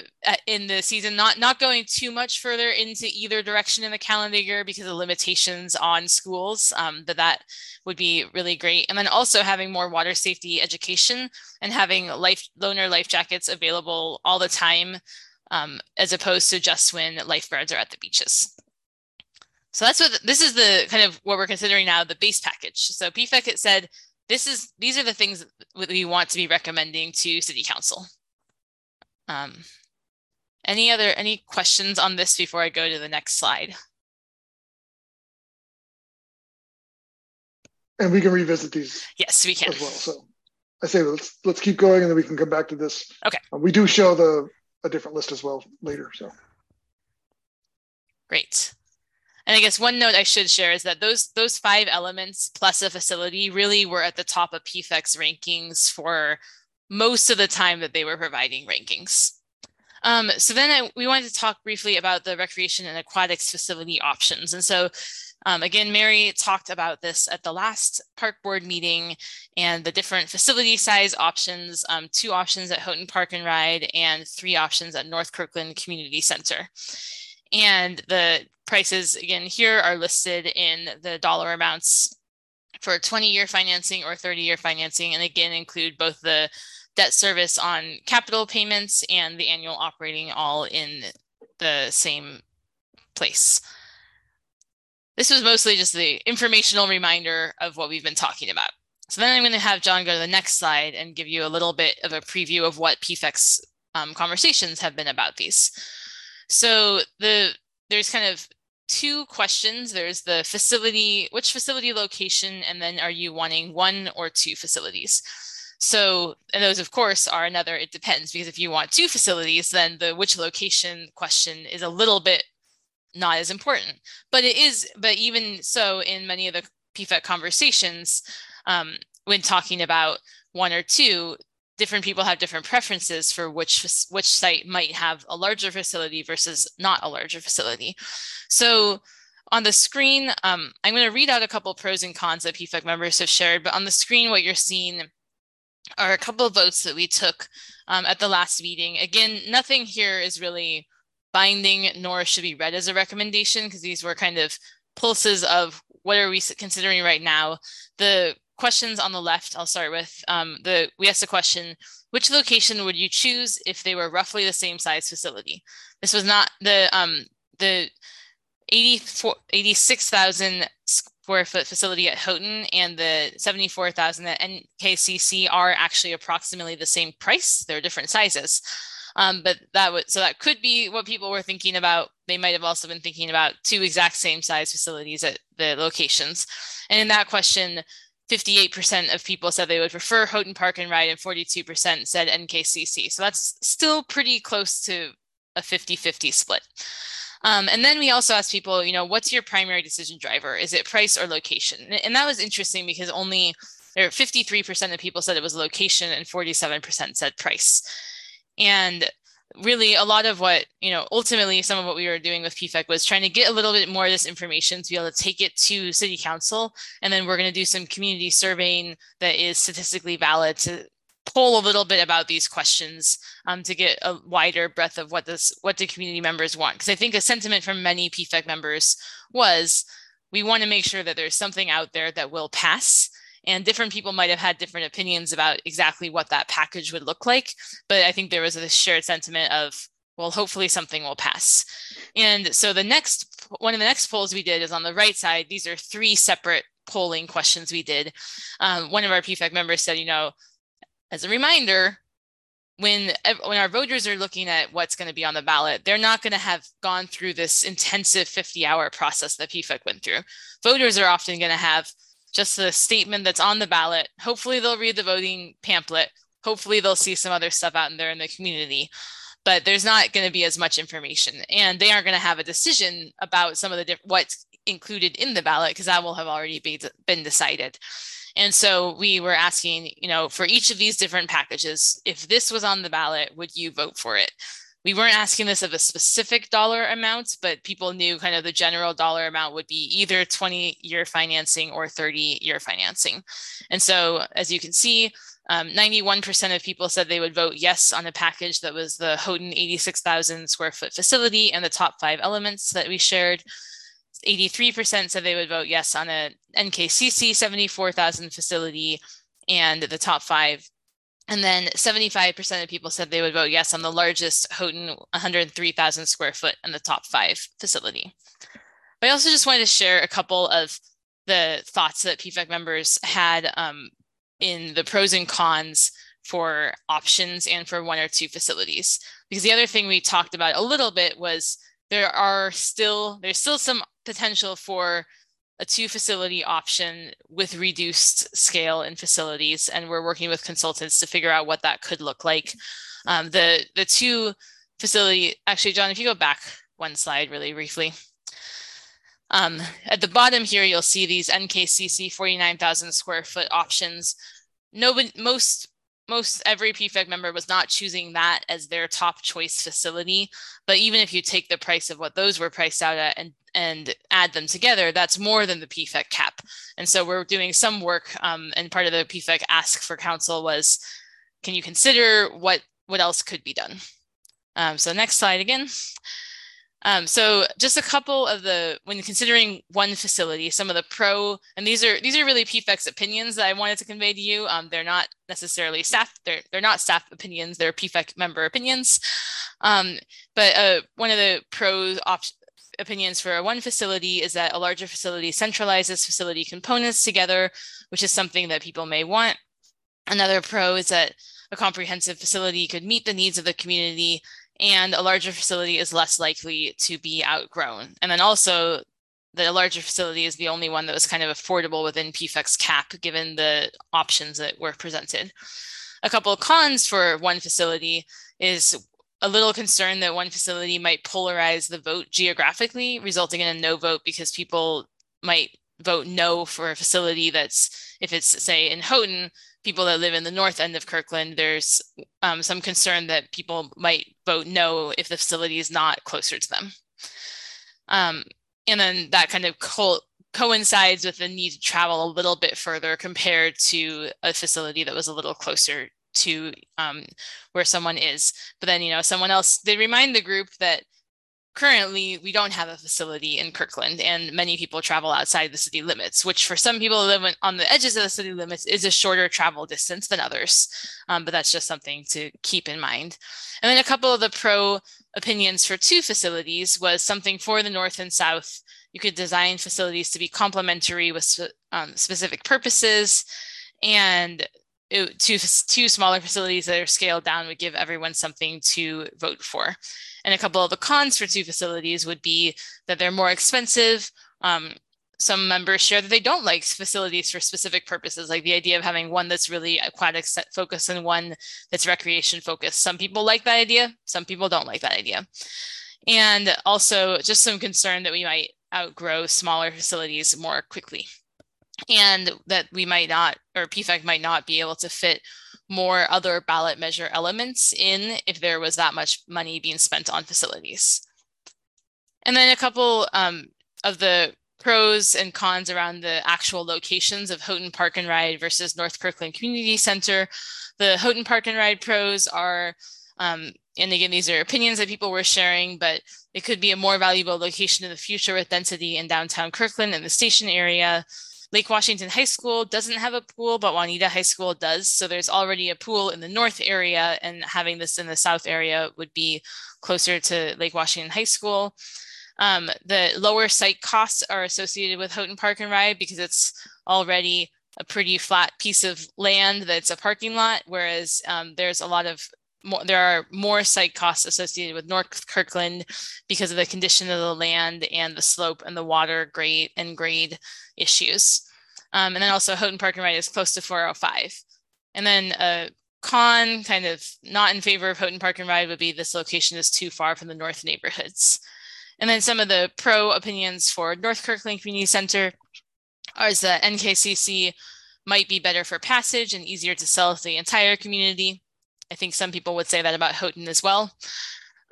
in the season, not not going too much further into either direction in the calendar year because of limitations on schools. Um, that that would be really great, and then also having more water safety education and having life loaner life jackets available all the time, um, as opposed to just when lifeguards are at the beaches. So that's what this is the kind of what we're considering now the base package. So PFEC it said this is these are the things that we want to be recommending to city council. Um, any other any questions on this before I go to the next slide? And we can revisit these. Yes, we can as well. So I say let's let's keep going, and then we can come back to this. Okay. Uh, we do show the a different list as well later. So great. And I guess one note I should share is that those those five elements plus a facility really were at the top of PFEC's rankings for most of the time that they were providing rankings. Um, so then I, we wanted to talk briefly about the recreation and aquatics facility options. And so um, again, Mary talked about this at the last park board meeting and the different facility size options, um, two options at Houghton Park and Ride and three options at North Kirkland Community Center. And the prices again here are listed in the dollar amounts for 20 year financing or 30 year financing and again include both the debt service on capital payments and the annual operating all in the same place. This was mostly just the informational reminder of what we've been talking about. So then I'm going to have John go to the next slide and give you a little bit of a preview of what PFEC's um, conversations have been about these. So the there's kind of two questions. There's the facility, which facility location, and then are you wanting one or two facilities? So, and those of course are another, it depends because if you want two facilities, then the which location question is a little bit not as important. But it is, but even so, in many of the PFEC conversations, um, when talking about one or two, different people have different preferences for which which site might have a larger facility versus not a larger facility. So on the screen, um, I'm going to read out a couple pros and cons that PFEC members have shared, but on the screen, what you're seeing are a couple of votes that we took um, at the last meeting. Again, nothing here is really binding nor should be read as a recommendation because these were kind of pulses of what are we considering right now. The questions on the left, I'll start with. Um, the We asked the question, which location would you choose if they were roughly the same size facility? This was not the, um, the 86,000 square foot facility at Houghton and the 74,000 at NKCC are actually approximately the same price. They're different sizes. Um, but that would so that could be what people were thinking about. They might have also been thinking about two exact same size facilities at the locations. And in that question, 58% of people said they would prefer Houghton Park and Ride, and 42% said NKCC. So that's still pretty close to a 50 50 split. Um, and then we also asked people, you know, what's your primary decision driver? Is it price or location? And that was interesting because only there 53% of people said it was location and 47% said price. And really a lot of what you know ultimately some of what we were doing with pfec was trying to get a little bit more of this information to be able to take it to city council. And then we're going to do some community surveying that is statistically valid to poll a little bit about these questions um, to get a wider breadth of what this what the community members want. Because i think a sentiment from many pfec members was we want to make sure that there's something out there that will pass and different people might have had different opinions about exactly what that package would look like but i think there was a shared sentiment of well hopefully something will pass. And so the next one of the next polls we did is on the right side. These are three separate polling questions we did. Um, one of our pfec members said you know as a reminder when when our voters are looking at what's going to be on the ballot, they're not going to have gone through this intensive 50 hour process that PFEC went through. Voters are often going to have just a statement that's on the ballot. Hopefully, they'll read the voting pamphlet. Hopefully, they'll see some other stuff out in there in the community. But there's not going to be as much information, and they aren't going to have a decision about some of the diff- what's included in the ballot because that will have already be, been decided. And so we were asking, you know, for each of these different packages, if this was on the ballot, would you vote for it? We weren't asking this of a specific dollar amount, but people knew kind of the general dollar amount would be either 20 year financing or 30 year financing. And so, as you can see, Um, 91% of people said they would vote yes on a package that was the Houghton 86,000 square foot facility and the top five elements that we shared. 83% said they would vote yes on a NKCC 74,000 facility and the top five. And then 75% of people said they would vote yes on the largest Houghton 103,000 square foot and the top five facility. But I also just wanted to share a couple of the thoughts that PFEC members had um, in the pros and cons for options and for one or two facilities. Because the other thing we talked about a little bit was there are still there's still some potential for a two facility option with reduced scale and facilities and we're working with consultants to figure out what that could look like um, the the two facility actually john if you go back one slide really briefly um, at the bottom here, you'll see these NKCC 49,000 square foot options. Nobody, most, most every PFEC member was not choosing that as their top choice facility. But even if you take the price of what those were priced out at and and add them together, that's more than the PFEC cap. And so we're doing some work, um, and part of the PFEC ask for council was, can you consider what what else could be done? Um, so next slide again. Um, so just a couple of the when considering one facility, some of the pro and these are these are really PFEC's opinions that I wanted to convey to you. Um, they're not necessarily staff they're they're not staff opinions. They're PFEC member opinions. Um, but uh, one of the pros op- opinions for one facility is that a larger facility centralizes facility components together, which is something that people may want. Another pro is that a comprehensive facility could meet the needs of the community and a larger facility is less likely to be outgrown. And then also, the larger facility is the only one that was kind of affordable within PFEC's cap, given the options that were presented. A couple of cons for one facility is a little concern that one facility might polarize the vote geographically, resulting in a no vote because people might vote no for a facility that's, if it's, say, in Houghton, people that live in the north end of Kirkland, there's um, some concern that people might vote no if the facility is not closer to them. Um, and then that kind of co coincides with the need to travel a little bit further compared to a facility that was a little closer to um, where someone is. But then, you know, someone else, they remind the group that currently we don't have a facility in Kirkland and many people travel outside the city limits, which for some people live on the edges of the city limits is a shorter travel distance than others. Um, but that's just something to keep in mind. And then a couple of the pro opinions for two facilities was something for the North and South. You could design facilities to be complementary with um, specific purposes and it, two, two smaller facilities that are scaled down would give everyone something to vote for. And a couple of the cons for two facilities would be that they're more expensive. Um, some members share that they don't like facilities for specific purposes, like the idea of having one that's really aquatic focused and one that's recreation focused. Some people like that idea, some people don't like that idea. And also just some concern that we might outgrow smaller facilities more quickly and that we might not, or PFEC might not be able to fit more other ballot measure elements in if there was that much money being spent on facilities. And then a couple um, of the pros and cons around the actual locations of Houghton Park and Ride versus North Kirkland Community Center. The Houghton Park and Ride pros are, um, and again, these are opinions that people were sharing, but it could be a more valuable location in the future with density in downtown Kirkland and the station area. Lake Washington High School doesn't have a pool, but Juanita High School does. So there's already a pool in the north area, and having this in the south area would be closer to Lake Washington High School. Um, the lower site costs are associated with Houghton Park and Ride because it's already a pretty flat piece of land that's a parking lot, whereas um, there's a lot of more, there are more site costs associated with North Kirkland because of the condition of the land and the slope and the water grade and grade issues. Um, and then also Houghton Park and Ride is close to 405. And then a con, kind of not in favor of Houghton Park and Ride, would be this location is too far from the north neighborhoods. And then some of the pro opinions for North Kirkland Community Center are that NKCC might be better for passage and easier to sell to the entire community. I think some people would say that about Houghton as well.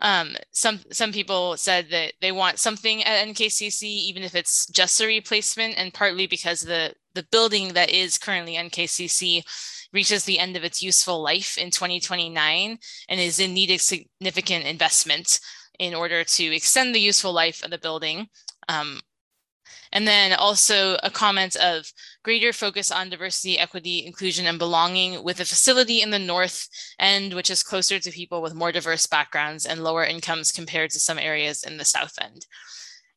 um, some some people said that they want something at NKCC, even if it's just a replacement, and partly because the the building that is currently NKCC reaches the end of its useful life in 2029 and is in need of significant investment in order to extend the useful life of the building. Um, and then also a comment of greater focus on diversity, equity, inclusion, and belonging with a facility in the north end, which is closer to people with more diverse backgrounds and lower incomes compared to some areas in the south end.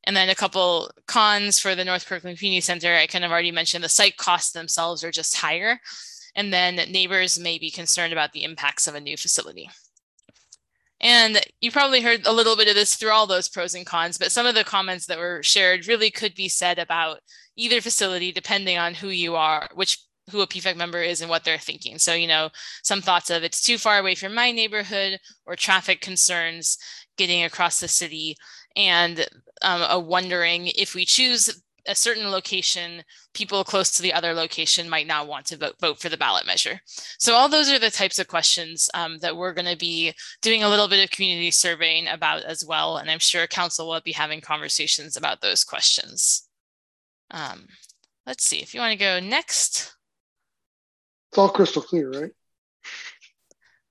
And then a couple cons for the North Kirkland Community Center. I kind of already mentioned the site costs themselves are just higher. And then neighbors may be concerned about the impacts of a new facility. And you probably heard a little bit of this through all those pros and cons, but some of the comments that were shared really could be said about either facility, depending on who you are, which who a PFEC member is and what they're thinking. So, you know, some thoughts of it's too far away from my neighborhood or traffic concerns getting across the city and um, a wondering if we choose a certain location, people close to the other location might not want to vote, vote for the ballot measure. So all those are the types of questions um, that we're going to be doing a little bit of community surveying about as well. And I'm sure council will be having conversations about those questions. Um, let's see if you want to go next. It's all crystal clear, right?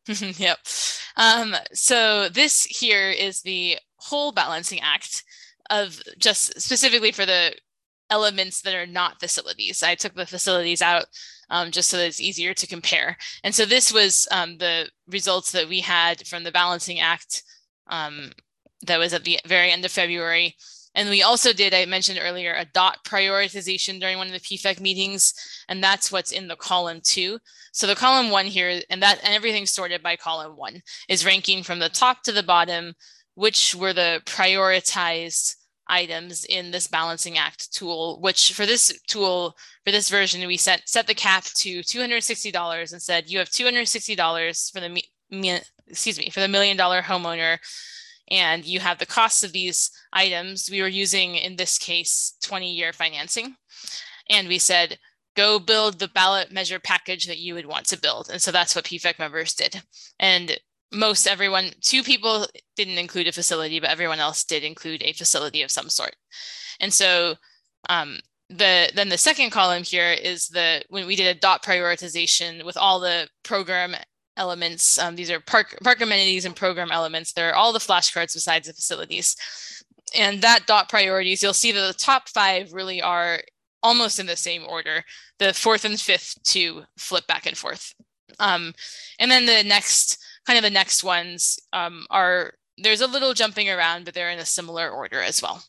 yep. Um, so this here is the whole balancing act of just specifically for the elements that are not facilities. I took the facilities out um, just so that it's easier to compare. And so this was um, the results that we had from the Balancing Act um, that was at the very end of February. And we also did, I mentioned earlier, a dot prioritization during one of the PFEC meetings, and that's what's in the column two. So the column one here, and that and everything's sorted by column one, is ranking from the top to the bottom, which were the prioritized items in this balancing act tool, which for this tool, for this version, we set, set the cap to $260 and said, you have $260 for the, excuse me, for the million dollar homeowner. And you have the costs of these items. We were using, in this case, 20 year financing. And we said, go build the ballot measure package that you would want to build. And so that's what PFEC members did. And most everyone, two people didn't include a facility, but everyone else did include a facility of some sort. And so um, the then the second column here is the when we did a dot prioritization with all the program elements. Um, these are park park amenities and program elements. They're all the flashcards besides the facilities. And that dot priorities, you'll see that the top five really are almost in the same order. The fourth and fifth to flip back and forth. Um, and then the next kind of the next ones um, are there's a little jumping around, but they're in a similar order as well.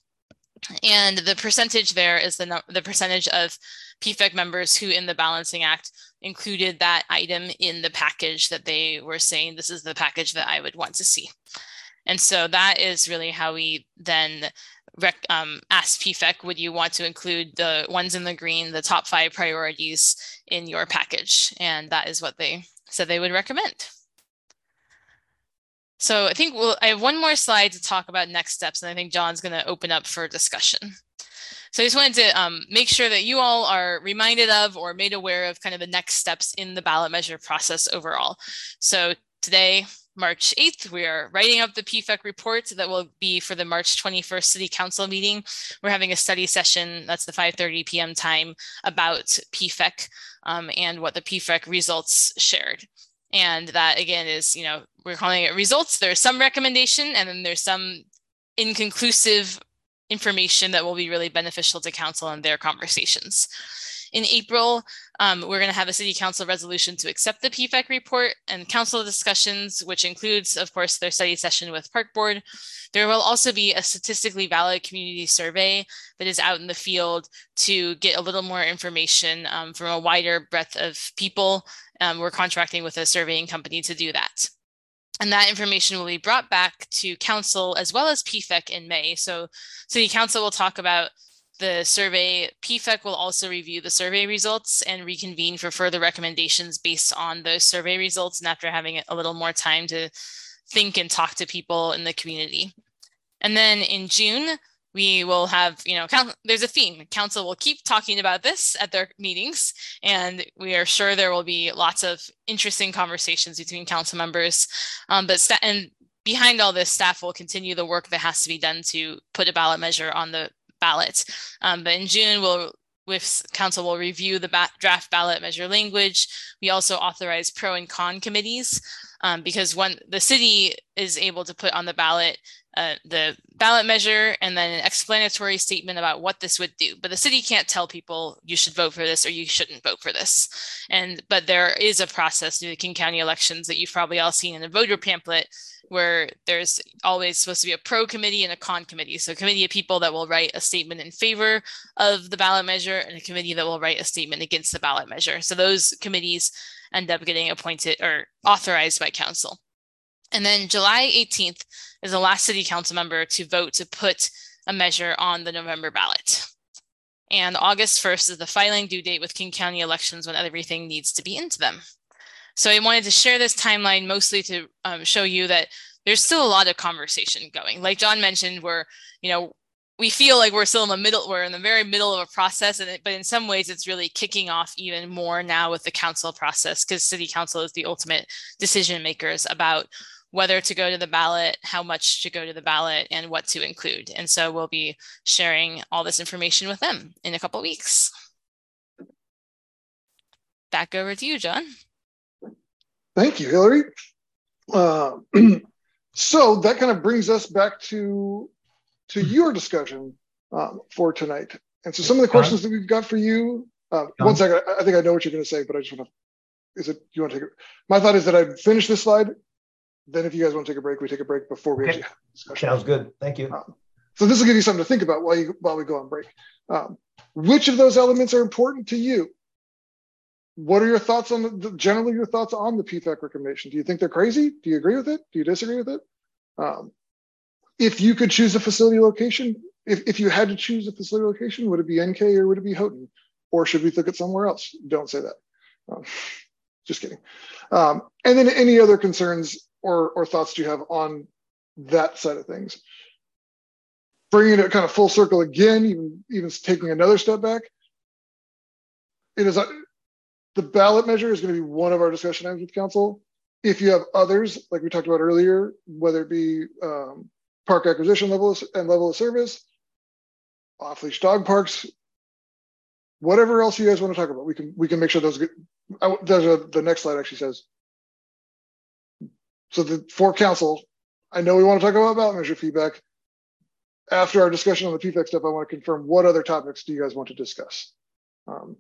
And the percentage there is the, the percentage of PFEC members who in the Balancing Act included that item in the package that they were saying, this is the package that I would want to see. And so that is really how we then rec- um, ask PFEC, would you want to include the ones in the green, the top five priorities in your package? And that is what they said they would recommend. So I think we'll, I have one more slide to talk about next steps, and I think John's going to open up for discussion. So I just wanted to um, make sure that you all are reminded of or made aware of kind of the next steps in the ballot measure process overall. So today, March 8th, we are writing up the PFEC report that will be for the March 21st City Council meeting. We're having a study session, that's the 5.30 p.m. time, about PFEC um, and what the PFEC results shared. And that again is, you know, we're calling it results. There's some recommendation and then there's some inconclusive information that will be really beneficial to council in their conversations. In April, um, we're going to have a city council resolution to accept the PFEC report and council discussions, which includes, of course, their study session with Park Board. There will also be a statistically valid community survey that is out in the field to get a little more information um, from a wider breadth of people um, we're contracting with a surveying company to do that. And that information will be brought back to council as well as PFEC in May. So city council will talk about the survey. PFEC will also review the survey results and reconvene for further recommendations based on those survey results and after having a little more time to think and talk to people in the community. And then in June, we will have, you know, there's a theme. Council will keep talking about this at their meetings, and we are sure there will be lots of interesting conversations between council members. Um, but and behind all this, staff will continue the work that has to be done to put a ballot measure on the ballot. Um, but in June, we'll with council will review the ba draft ballot measure language. We also authorize pro and con committees um, because when the city is able to put on the ballot uh, the ballot measure and then an explanatory statement about what this would do. But the city can't tell people you should vote for this or you shouldn't vote for this. And but there is a process through the King County elections that you've probably all seen in a voter pamphlet where there's always supposed to be a pro committee and a con committee. So a committee of people that will write a statement in favor of the ballot measure and a committee that will write a statement against the ballot measure. So those committees end up getting appointed or authorized by council. And then July 18th is the last city council member to vote to put a measure on the November ballot. And August 1st is the filing due date with King County elections when everything needs to be into them. So I wanted to share this timeline mostly to um, show you that there's still a lot of conversation going. Like John mentioned, we're, you know, we feel like we're still in the middle, we're in the very middle of a process, and it, but in some ways it's really kicking off even more now with the council process because city council is the ultimate decision makers about whether to go to the ballot, how much to go to the ballot, and what to include. And so we'll be sharing all this information with them in a couple weeks. Back over to you, John. Thank you, Hillary. Uh, so that kind of brings us back to to your discussion um, for tonight. And so some of the questions that we've got for you. Uh, one second, I think I know what you're going to say, but I just want to. Is it you want to take it? My thought is that I've finished this slide then if you guys want to take a break, we take a break before we okay. actually discussion. Sounds good. Thank you. Um, so this will give you something to think about while you while we go on break. Um, which of those elements are important to you? What are your thoughts on the, generally your thoughts on the PFEC recommendation? Do you think they're crazy? Do you agree with it? Do you disagree with it? Um, if you could choose a facility location, if, if you had to choose a facility location, would it be NK or would it be Houghton? Or should we look at somewhere else? Don't say that. Um, just kidding. Um, and then any other concerns or, or thoughts you have on that side of things? Bringing it kind of full circle again, even, even taking another step back, it is a, the ballot measure is going to be one of our discussion items with council. If you have others, like we talked about earlier, whether it be um, park acquisition level and level of service, off-leash dog parks, whatever else you guys want to talk about, we can we can make sure those. Get, I, there's a, the next slide actually says so the for council, I know we want to talk about ballot measure feedback. After our discussion on the PFEC stuff, I want to confirm what other topics do you guys want to discuss? Um,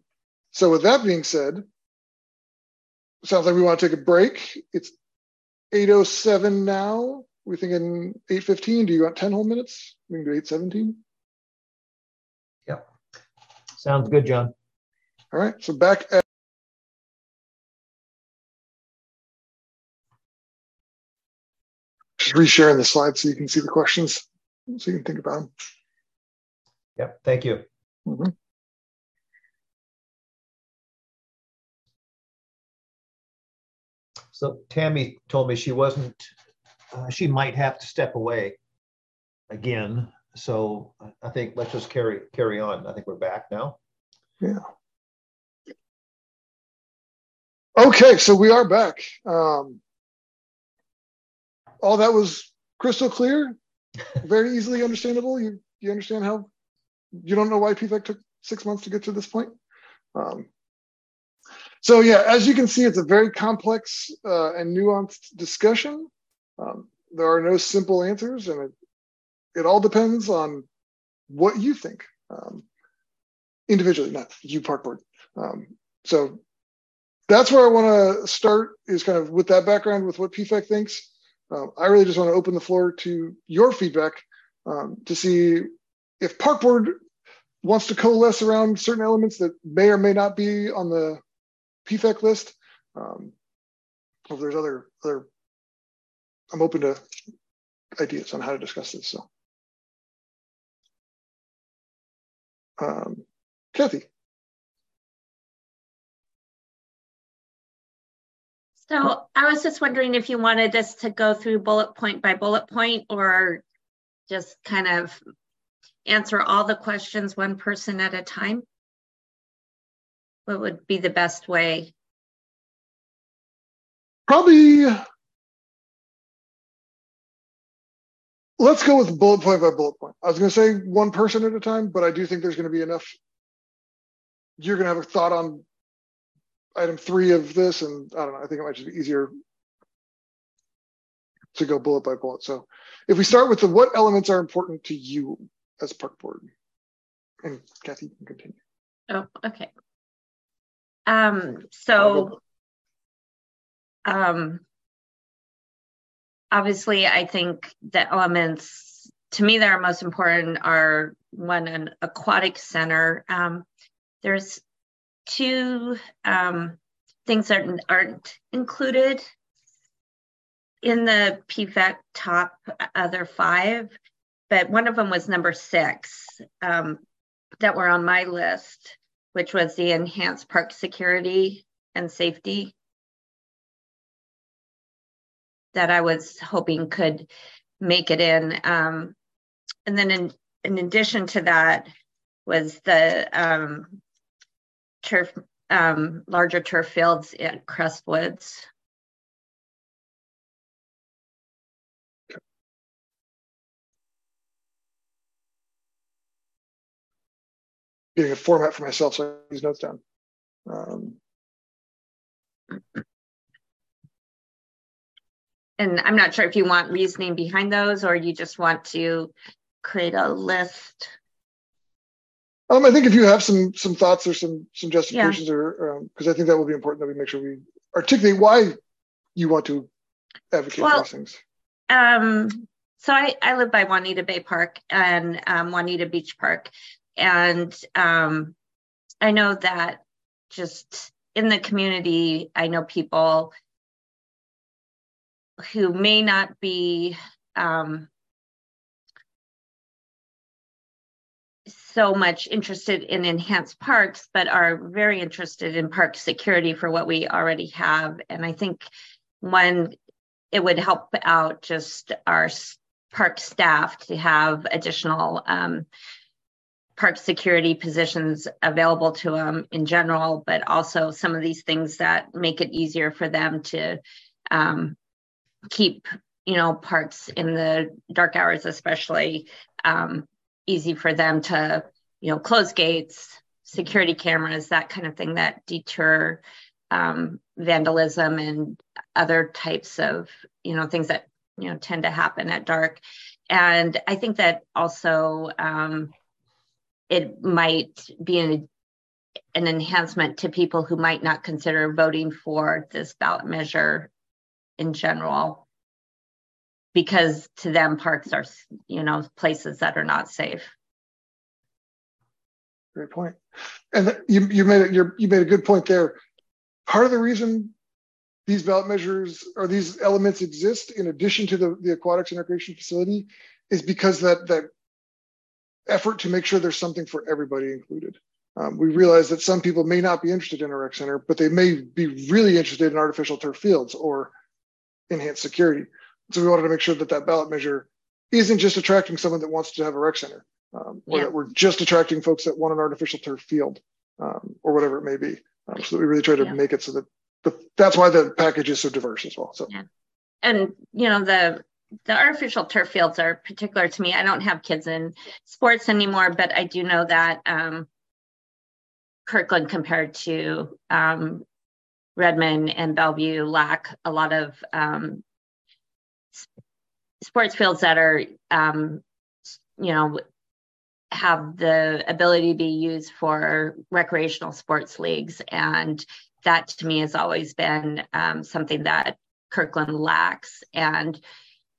so with that being said, sounds like we want to take a break. It's 8.07 now. We're thinking 8.15. Do you want 10 whole minutes? We can do 8.17. Yep. Sounds good, John. All right. So back at resharing the slides so you can see the questions, so you can think about them. Yep, thank you. Mm -hmm. So Tammy told me she wasn't, uh, she might have to step away again. So I think let's just carry carry on. I think we're back now. Yeah. Okay, so we are back. Um, all that was crystal clear, very easily understandable. You you understand how you don't know why PFEC took six months to get to this point. Um, so yeah, as you can see, it's a very complex uh, and nuanced discussion. Um, there are no simple answers, and it, it all depends on what you think um, individually, not you park board. Um, so that's where I want to start is kind of with that background with what PFEC thinks. Um, I really just want to open the floor to your feedback um, to see if Park Board wants to coalesce around certain elements that may or may not be on the PFEC list. Um, if there's other other, I'm open to ideas on how to discuss this. So, um, Kathy. So I was just wondering if you wanted us to go through bullet point by bullet point or just kind of answer all the questions one person at a time? What would be the best way? Probably let's go with bullet point by bullet point. I was going to say one person at a time, but I do think there's going to be enough. You're going to have a thought on item three of this, and I don't know. I think it might just be easier to go bullet by bullet. So if we start with the what elements are important to you as park board, and Kathy can continue. Oh, okay. Um, so, um, obviously, I think the elements to me that are most important are one, an aquatic center. Um, there's two um, things that aren't included in the PFEC top other five, but one of them was number six um, that were on my list, which was the enhanced park security and safety that I was hoping could make it in. Um, and then in, in addition to that was the um, turf, um, larger turf fields at Crestwoods. Getting a format for myself so I these notes down. Um, and I'm not sure if you want reasoning behind those or you just want to create a list. Um, I think if you have some some thoughts or some some justifications, yeah. or because um, I think that will be important that we make sure we articulate why you want to advocate well, for these things. Um, so I, I live by Juanita Bay Park and um, Juanita Beach Park, and um, I know that just in the community, I know people who may not be um, so much interested in enhanced parks, but are very interested in park security for what we already have. And I think one, it would help out just our park staff to have additional um, park security positions available to them in general, but also some of these things that make it easier for them to um, keep you know parks in the dark hours especially um, easy for them to you know close gates security cameras that kind of thing that deter um, vandalism and other types of you know things that you know tend to happen at dark. And i think that also um, it might be an, an enhancement to people who might not consider voting for this ballot measure in general because to them parks are you know places that are not safe great point. and you, you made it you made a good point there part of the reason these ballot measures or these elements exist in addition to the, the aquatics and recreation facility is because that that effort to make sure there's something for everybody included um, we realize that some people may not be interested in a rec center but they may be really interested in artificial turf fields or enhanced security. So we wanted to make sure that that ballot measure isn't just attracting someone that wants to have a rec center, um, or yeah. that we're just attracting folks that want an artificial turf field, um, or whatever it may be. Um, so that we really try to yeah. make it so that the, that's why the package is so diverse as well. So, yeah. and you know the the artificial turf fields are particular to me. I don't have kids in sports anymore, but I do know that um, Kirkland compared to um, Redmond and Bellevue lack a lot of um, sports fields that are, um, you know, have the ability to be used for recreational sports leagues. And that to me has always been um, something that Kirkland lacks. And,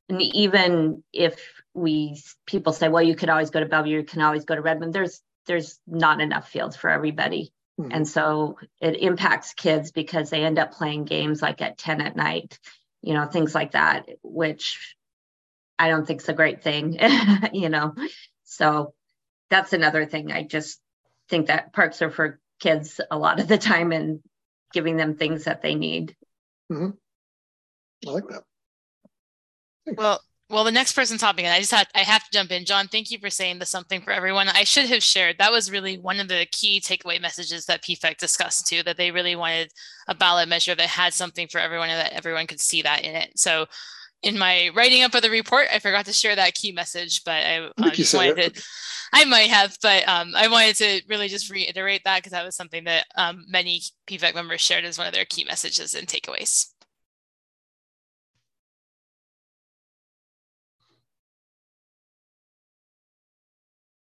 and even if we people say, well, you could always go to Bellevue, you can always go to Redmond, there's there's not enough fields for everybody. Mm-hmm. And so it impacts kids because they end up playing games like at 10 at night, you know, things like that, which I don't think is a great thing, you know. So that's another thing. I just think that parks are for kids a lot of the time and giving them things that they need. Mm-hmm. I like that. Thanks. Well, well, the next person topic, and I just had I have to jump in. John, thank you for saying the something for everyone. I should have shared that was really one of the key takeaway messages that PFEC discussed too, that they really wanted a ballot measure that had something for everyone and that everyone could see that in it. So in my writing up of the report, I forgot to share that key message, but I, I uh, just wanted to, I might have, but um, I wanted to really just reiterate that because that was something that um, many PFEC members shared as one of their key messages and takeaways.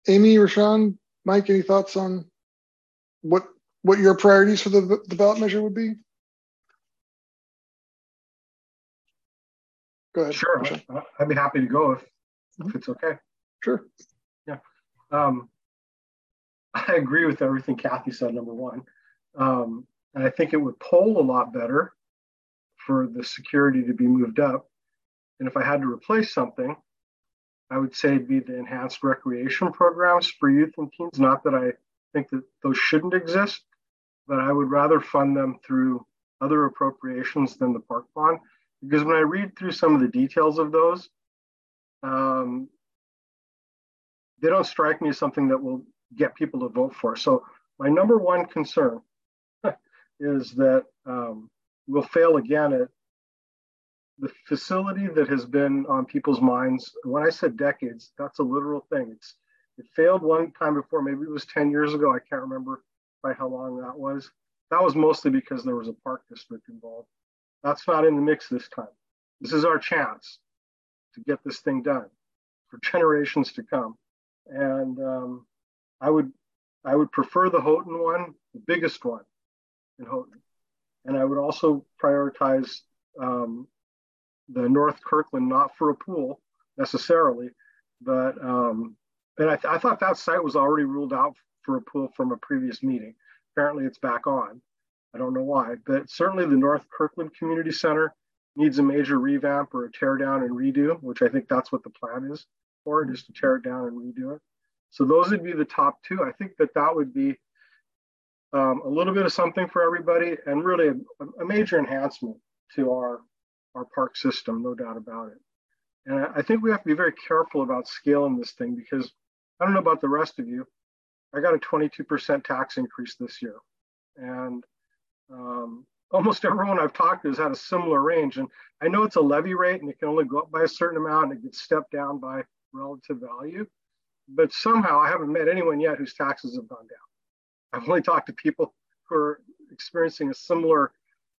Amy, Rashawn, Mike, any thoughts on what what your priorities for the, the ballot measure would be? Go ahead. Sure, I'd be happy to go if, if it's okay. Sure. Yeah. Um, I agree with everything Kathy said, number one. Um, and I think it would poll a lot better for the security to be moved up. And if I had to replace something, I would say be the enhanced recreation programs for youth and teens. Not that I think that those shouldn't exist, but I would rather fund them through other appropriations than the park bond. Because when I read through some of the details of those, um, they don't strike me as something that will get people to vote for. So my number one concern is that um, we'll fail again at the facility that has been on people's minds. When I said decades, that's a literal thing. It's it failed one time before. Maybe it was 10 years ago. I can't remember by how long that was. That was mostly because there was a park district involved. That's not in the mix this time. This is our chance to get this thing done for generations to come. And um, I would I would prefer the Houghton one, the biggest one in Houghton. And I would also prioritize um, the North Kirkland, not for a pool necessarily, but um, and I, th- I thought that site was already ruled out for a pool from a previous meeting. Apparently, it's back on. I don't know why, but certainly the North Kirkland Community Center needs a major revamp or a tear down and redo, which I think that's what the plan is for, just to tear it down and redo it. So those would be the top two. I think that that would be um, a little bit of something for everybody and really a, a, major enhancement to our, our park system, no doubt about it. And I, think we have to be very careful about scaling this thing because I don't know about the rest of you. I got a 22% tax increase this year. And um, almost everyone I've talked to has had a similar range. And I know it's a levy rate and it can only go up by a certain amount and it gets stepped down by relative value. But somehow I haven't met anyone yet whose taxes have gone down. I've only talked to people who are experiencing a similar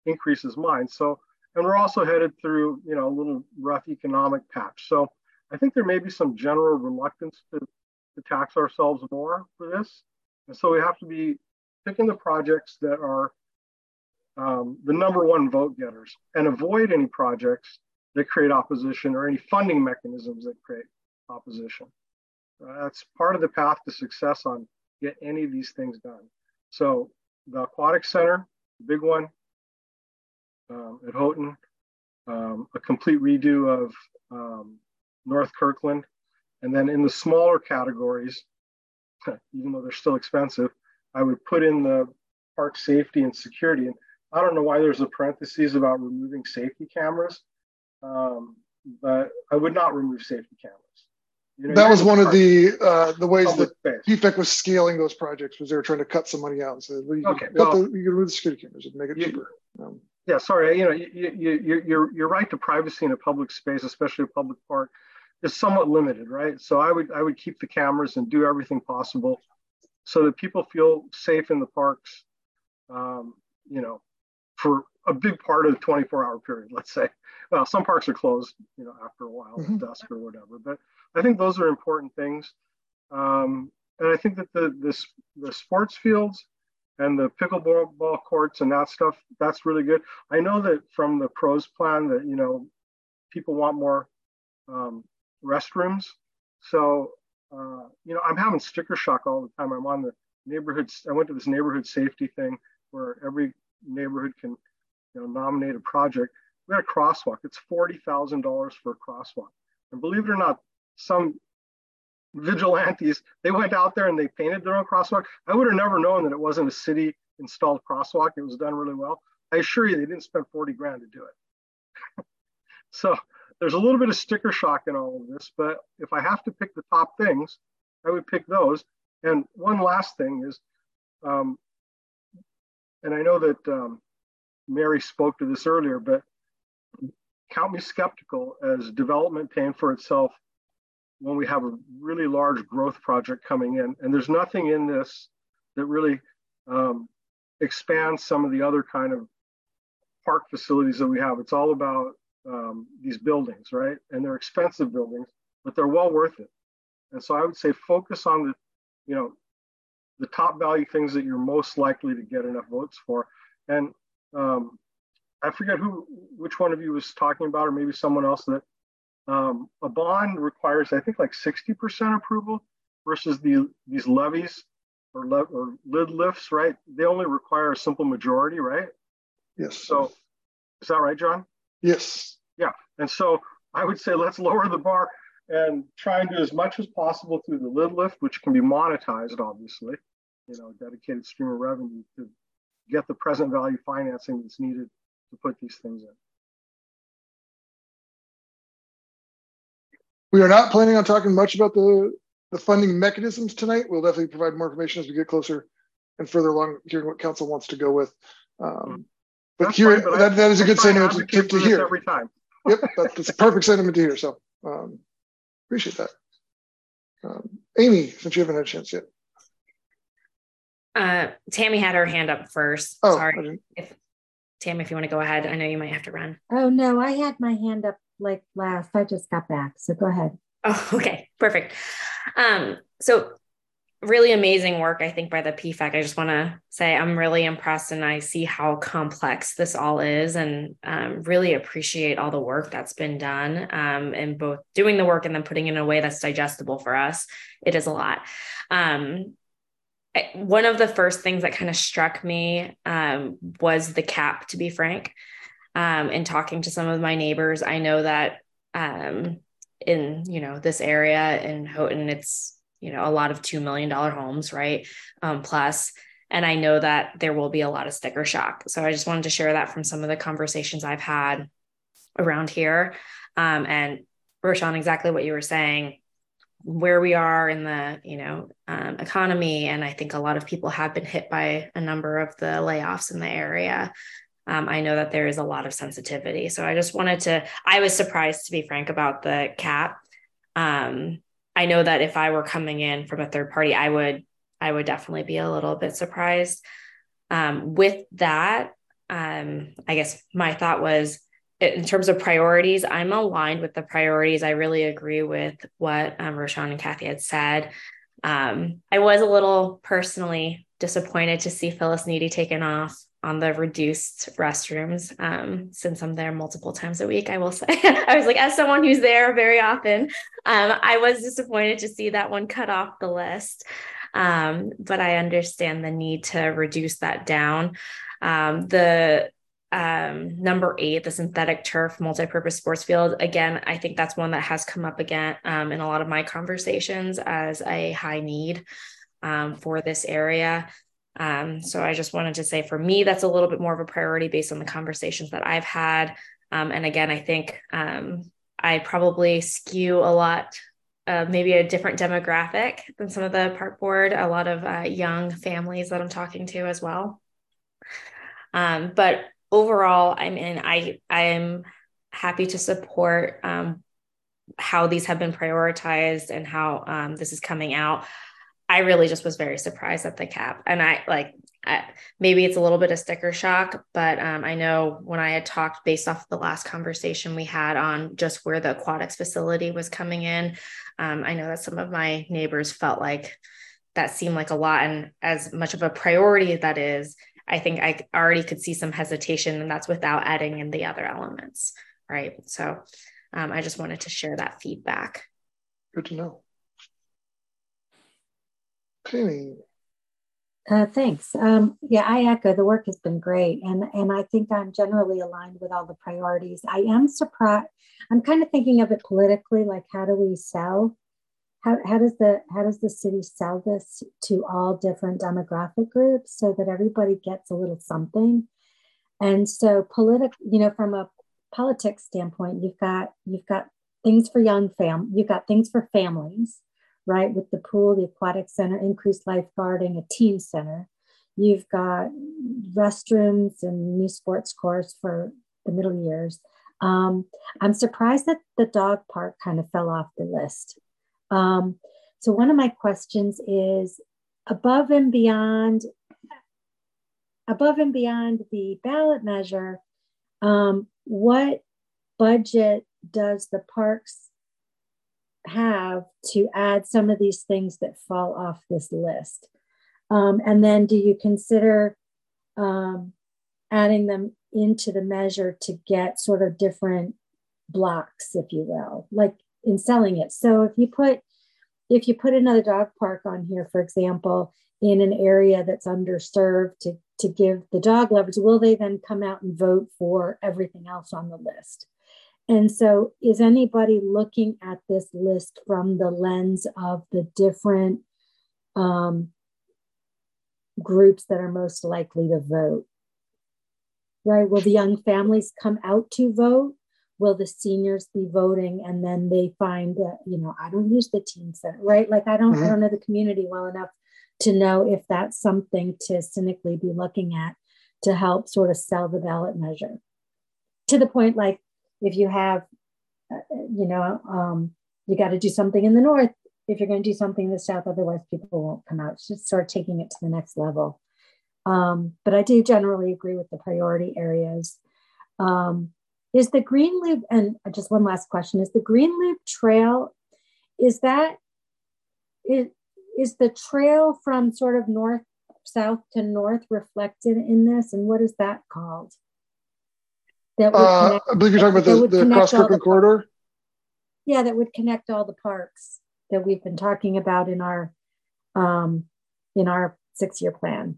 increase as mine. So, and we're also headed through, you know, a little rough economic patch. So I think there may be some general reluctance to, to tax ourselves more for this. And so we have to be picking the projects that are um, the number one vote getters and avoid any projects that create opposition or any funding mechanisms that create opposition. Uh, that's part of the path to success on get any of these things done. So the aquatic center, big one um, at Houghton, um, a complete redo of um, North Kirkland, and then in the smaller categories, even though they're still expensive, I would put in the park safety and security. And I don't know why there's a parenthesis about removing safety cameras, um, but I would not remove safety cameras. You know, that was one of the uh, the ways that PFEC was scaling those projects was they were trying to cut some money out and said, well, you, okay, well, the, you can remove the security cameras and make it you, cheaper. Um, yeah, sorry, you know, you, you, you, your, your right to privacy in a public space, especially a public park, is somewhat limited, right? So I would I would keep the cameras and do everything possible so that people feel safe in the parks. Um, you know, for a big part of the 24 hour period, let's say. Well, some parks are closed, you know, after a while, mm-hmm. dusk or whatever. But I think those are important things. Um, and I think that the this the sports fields and the pickleball courts and that stuff, that's really good. I know that from the pros plan that, you know, people want more um, restrooms. So, uh, you know, I'm having sticker shock all the time. I'm on the neighborhoods. I went to this neighborhood safety thing where every neighborhood can you know, nominate a project. We had a crosswalk. It's $40,000 for a crosswalk. And believe it or not, some vigilantes, they went out there and they painted their own crosswalk. I would have never known that it wasn't a city installed crosswalk. It was done really well. I assure you, they didn't spend 40 grand to do it. so there's a little bit of sticker shock in all of this, but if I have to pick the top things, I would pick those. And one last thing is um, and I know that um, Mary spoke to this earlier, but count me skeptical as development paying for itself when we have a really large growth project coming in. And there's nothing in this that really um, expands some of the other kind of park facilities that we have. It's all about um, these buildings, right? And they're expensive buildings, but they're well worth it. And so I would say focus on the, you know, the top value things that you're most likely to get enough votes for. And um, I forget who, which one of you was talking about, or maybe someone else that um, a bond requires, I think, like 60% approval versus the these levies or, le or lid lifts, right? They only require a simple majority, right? Yes. So is that right, John? Yes. Yeah. And so I would say let's lower the bar and try and do as much as possible through the lid lift, which can be monetized, obviously, you know, dedicated stream of revenue to get the present value financing that's needed to put these things in. We are not planning on talking much about the, the funding mechanisms tonight. We'll definitely provide more information as we get closer and further along hearing what council wants to go with. Um, but That's here, fine, but that, I- that is a good sentiment to, to, to hear. every time. yep, that, that's a perfect sentiment to hear. So um, appreciate that. Um, Amy, since you haven't had a chance yet. Uh, Tammy had her hand up first. Oh, Sorry. If Tammy, if you want to go ahead, I know you might have to run. Oh, no, I had my hand up like last. I just got back. So go ahead. Oh, okay, perfect. Um, so really amazing work, I think, by the PFEC. I just want to say I'm really impressed and I see how complex this all is and um, really appreciate all the work that's been done um, and both doing the work and then putting it in a way that's digestible for us. It is a lot. Um, one of the first things that kind of struck me um, was the cap, to be frank. Um, in talking to some of my neighbors, I know that um, in you know this area in Houghton, it's you know a lot of two million dollar homes, right? Um, plus, and I know that there will be a lot of sticker shock. So I just wanted to share that from some of the conversations I've had around here. Um, and Roshan, exactly what you were saying, where we are in the you know um, economy, and I think a lot of people have been hit by a number of the layoffs in the area. Um, I know that there is a lot of sensitivity. So I just wanted to, I was surprised to be frank about the cap. Um, I know that if I were coming in from a third party, I would, I would definitely be a little bit surprised. Um, with that, um, I guess my thought was in terms of priorities, I'm aligned with the priorities. I really agree with what um, Roshan and Kathy had said. Um, I was a little personally disappointed to see Phyllis Needy taken off on the reduced restrooms um, since I'm there multiple times a week. I will say, I was like, as someone who's there very often, um, I was disappointed to see that one cut off the list. Um, but I understand the need to reduce that down. Um, the um, number eight, the synthetic turf multi-purpose sports field. Again, I think that's one that has come up again um, in a lot of my conversations as a high need for this area. Um, so I just wanted to say for me, that's a little bit more of a priority based on the conversations that I've had. Um, and again, I think um, I probably skew a lot, uh, maybe a different demographic than some of the park board, a lot of uh, young families that I'm talking to as well. Um, but overall, I mean, I I am happy to support um, how these have been prioritized and how um, this is coming out. I really just was very surprised at the cap, and I like I, maybe it's a little bit of sticker shock, but um, I know when I had talked based off the last conversation we had on just where the aquatics facility was coming in, um, I know that some of my neighbors felt like that seemed like a lot, and as much of a priority that is, I think I already could see some hesitation, and that's without adding in the other elements, right? So um, I just wanted to share that feedback. Good to know. Uh, thanks. Um, yeah, I echo the work has been great, and and I think I'm generally aligned with all the priorities. I am surprised. I'm kind of thinking of it politically, like how do we sell? How, how does the how does the city sell this to all different demographic groups so that everybody gets a little something? And so, politic, you know, from a politics standpoint, you've got you've got things for young fam, you've got things for families, right? With the pool, the aquatic center, increased lifeguarding, a teen center. You've got restrooms and new sports course for the middle years. Um, I'm surprised that the dog park kind of fell off the list. Um, so one of my questions is above and beyond above and beyond the ballot measure, um, what budget does the parks have to add some of these things that fall off this list? Um, and then do you consider um, adding them into the measure to get sort of different blocks, if you will, like in selling it? So if you put if you put another dog park on here, for example, in an area that's underserved to, to give the dog lovers, will they then come out and vote for everything else on the list? And so, is anybody looking at this list from the lens of the different um, groups that are most likely to vote? Right? Will the young families come out to vote? Will the seniors be voting? And then they find that, you know, I don't use the teen center, right? Like I don't, mm-hmm. I don't know the community well enough to know if that's something to cynically be looking at to help sort of sell the ballot measure. To the point, like if you have, uh, you know, um, you got to do something in the north if you're going to do something in the south, otherwise people won't come out. Just start taking it to the next level. Um, but I do generally agree with the priority areas. Um, is the Green Loop, and just one last question, is the Green Loop Trail, is that, is, is the trail from sort of north south to north reflected in this and what is that called that would uh, connect, i believe you're talking about the, the cross kirkland corridor? Yeah that would connect all the parks that we've been talking about in our um, in our six year plan.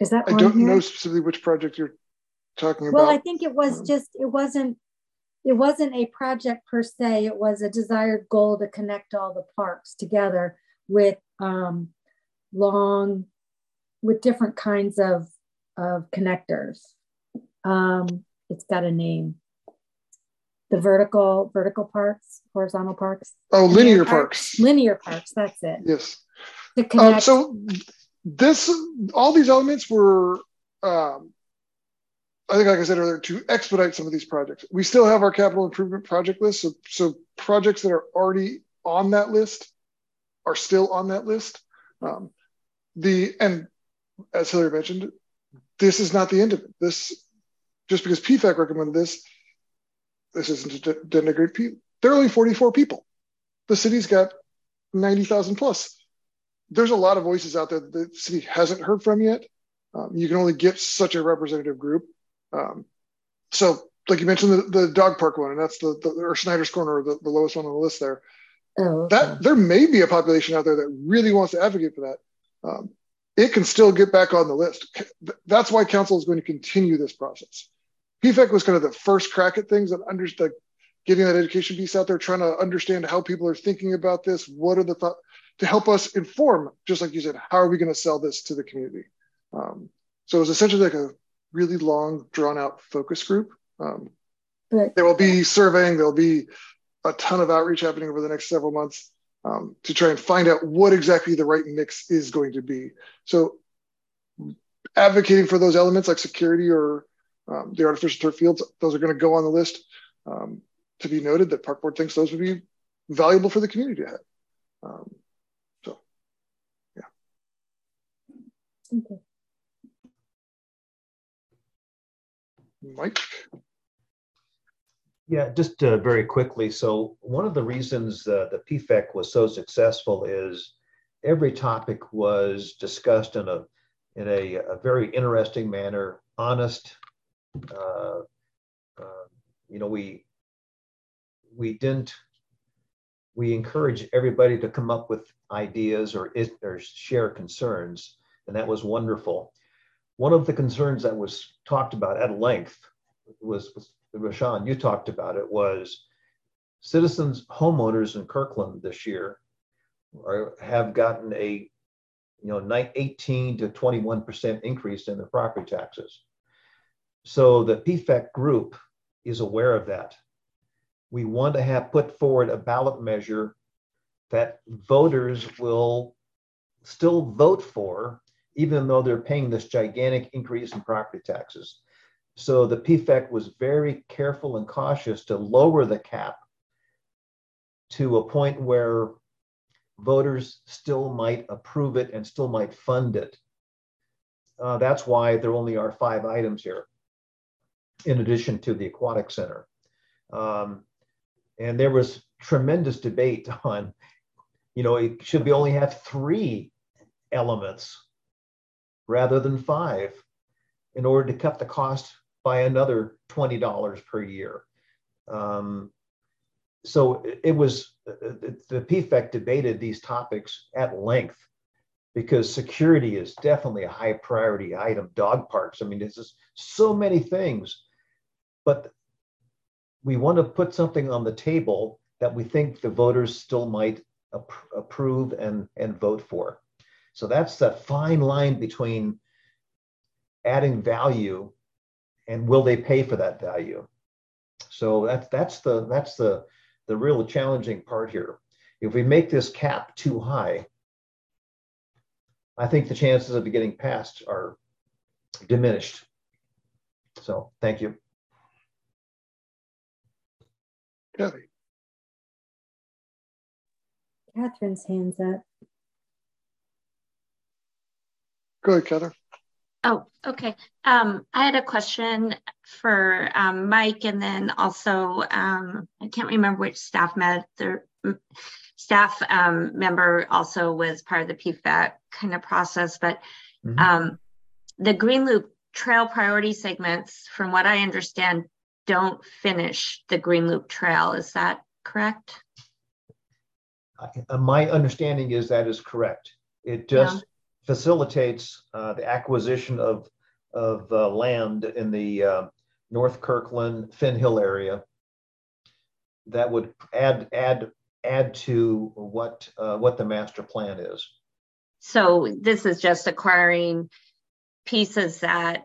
Is that i don't here? know specifically which project you're talking about well i think it was um, just it wasn't it wasn't a project per se, it was a desired goal to connect all the parks together with um, long, with different kinds of, of connectors. Um, it's got a name. The vertical, vertical parks, horizontal parks. Oh, linear, linear parks. parks. Linear parks, that's it. Yes. Um, so this, all these elements were um, I think, like I said earlier, to expedite some of these projects. We still have our capital improvement project list. So, so projects that are already on that list are still on that list. Um, the and as Hillary mentioned, this is not the end of it. This just because PFEC recommended this, this isn't to denigrate people. There are only 44 people. The city's got 90,000 plus. There's a lot of voices out there that the city hasn't heard from yet. Um, you can only get such a representative group. Um, so, like you mentioned, the, the dog park one, and that's the, the or Snyder's Corner, the, the lowest one on the list there. Oh, okay. That there may be a population out there that really wants to advocate for that. Um, it can still get back on the list. That's why council is going to continue this process. PFEC was kind of the first crack at things and understood getting that education piece out there, trying to understand how people are thinking about this. What are the thoughts to help us inform, just like you said, how are we going to sell this to the community? Um, so it was essentially like a really long, drawn out focus group. Um, right. There will be surveying, there'll be a ton of outreach happening over the next several months um, to try and find out what exactly the right mix is going to be. So, advocating for those elements like security or um, the artificial turf fields, those are going to go on the list. Um, to be noted that Park Board thinks those would be valuable for the community to have. Um, so, yeah. Okay. Mike? Yeah, just uh, very quickly. So one of the reasons uh, the PFEC was so successful is every topic was discussed in a in a, a very interesting manner, honest. Uh, uh you know, we we didn't we encourage everybody to come up with ideas or, or share concerns, and that was wonderful. One of the concerns that was talked about at length was, was Rashawn, you talked about it, was citizens, homeowners in Kirkland this year are, have gotten a you know 18 to 21 percent increase in their property taxes. So the PFEC group is aware of that. We want to have put forward a ballot measure that voters will still vote for even though they're paying this gigantic increase in property taxes. So the PFEC was very careful and cautious to lower the cap to a point where voters still might approve it and still might fund it. Uh, that's why there only are five items here, in addition to the aquatic center. Um, and there was tremendous debate on, you know, it should we only have three elements rather than five in order to cut the cost by another $20 per year. Um, so it was the PFEC debated these topics at length because security is definitely a high priority item. Dog parks, I mean, there's just so many things, but we want to put something on the table that we think the voters still might ap- approve and, and vote for. So that's that fine line between adding value and will they pay for that value? So that's that's the that's the the real challenging part here. If we make this cap too high, I think the chances of it getting passed are diminished. So thank you. Kathy. Catherine's hands up. Go ahead, Catherine. Oh, okay. Um, I had a question for um, Mike, and then also um, I can't remember which staff med the staff um, member also was part of the PFEC kind of process, but mm -hmm. the Green Loop Trail priority segments, from what I understand, don't finish the Green Loop Trail. Is that correct? Uh, my understanding is that is correct. It just yeah facilitates uh, the acquisition of, of uh, land in the uh, North Kirkland, Finn Hill area that would add, add, add to what, uh, what the master plan is. So this is just acquiring pieces that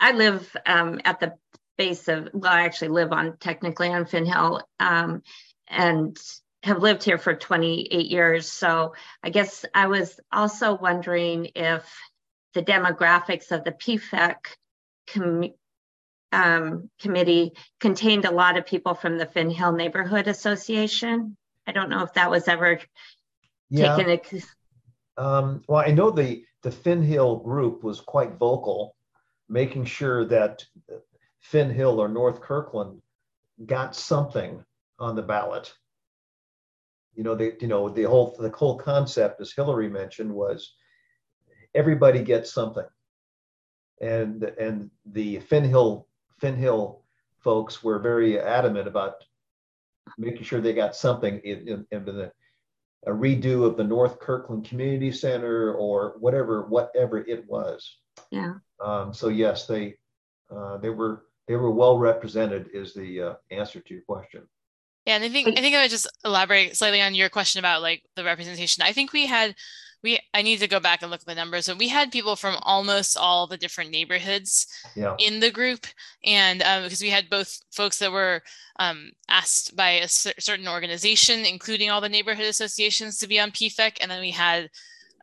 I live um, at the base of, well, I actually live on technically on Finn Hill. Um, and have lived here for 28 years. So I guess I was also wondering if the demographics of the PFEC com- um, committee contained a lot of people from the Finn Hill Neighborhood Association. I don't know if that was ever yeah. taken. A... Um, well, I know the the Finn Hill group was quite vocal, making sure that Finn Hill or North Kirkland got something on the ballot you know, the you know the whole the whole concept, as Hillary mentioned, was everybody gets something, and and the Finn Hill Finn Hill folks were very adamant about making sure they got something in, in, in the, a redo of the North Kirkland Community Center or whatever whatever it was. Yeah. Um, so yes, they uh, they were they were well represented. Is the uh, answer to your question. Yeah, and I think I think I would just elaborate slightly on your question about like the representation. I think we had we I need to go back and look at the numbers, but we had people from almost all the different neighborhoods yeah. in the group, and um, because we had both folks that were um, asked by a certain organization, including all the neighborhood associations, to be on PFEC, and then we had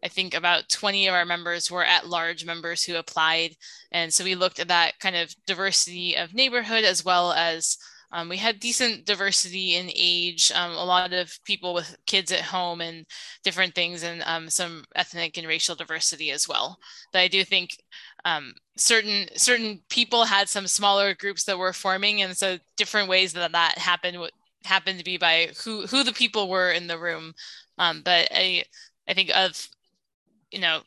I think about 20 of our members were at large members who applied. And so we looked at that kind of diversity of neighborhood as well as um, we had decent diversity in age, um, a lot of people with kids at home and different things, and um, some ethnic and racial diversity as well. But I do think um, certain certain people had some smaller groups that were forming, and so different ways that that happened happened to be by who who the people were in the room. Um, but I I think of you know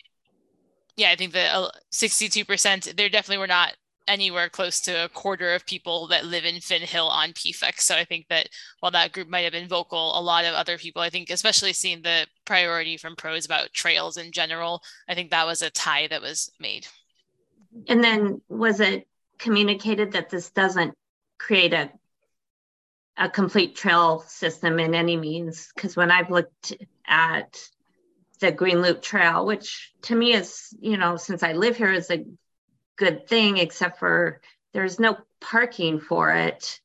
yeah, I think that 62%, there definitely were not anywhere close to a quarter of people that live in Finn Hill on PFEC. So I think that while that group might have been vocal, a lot of other people, I think, especially seeing the priority from pros about trails in general, I think that was a tie that was made. And then was it communicated that this doesn't create a a complete trail system in any means? Because when I've looked at the Green Loop Trail, which to me is, you know, since I live here, is a good thing, except for there's no parking for it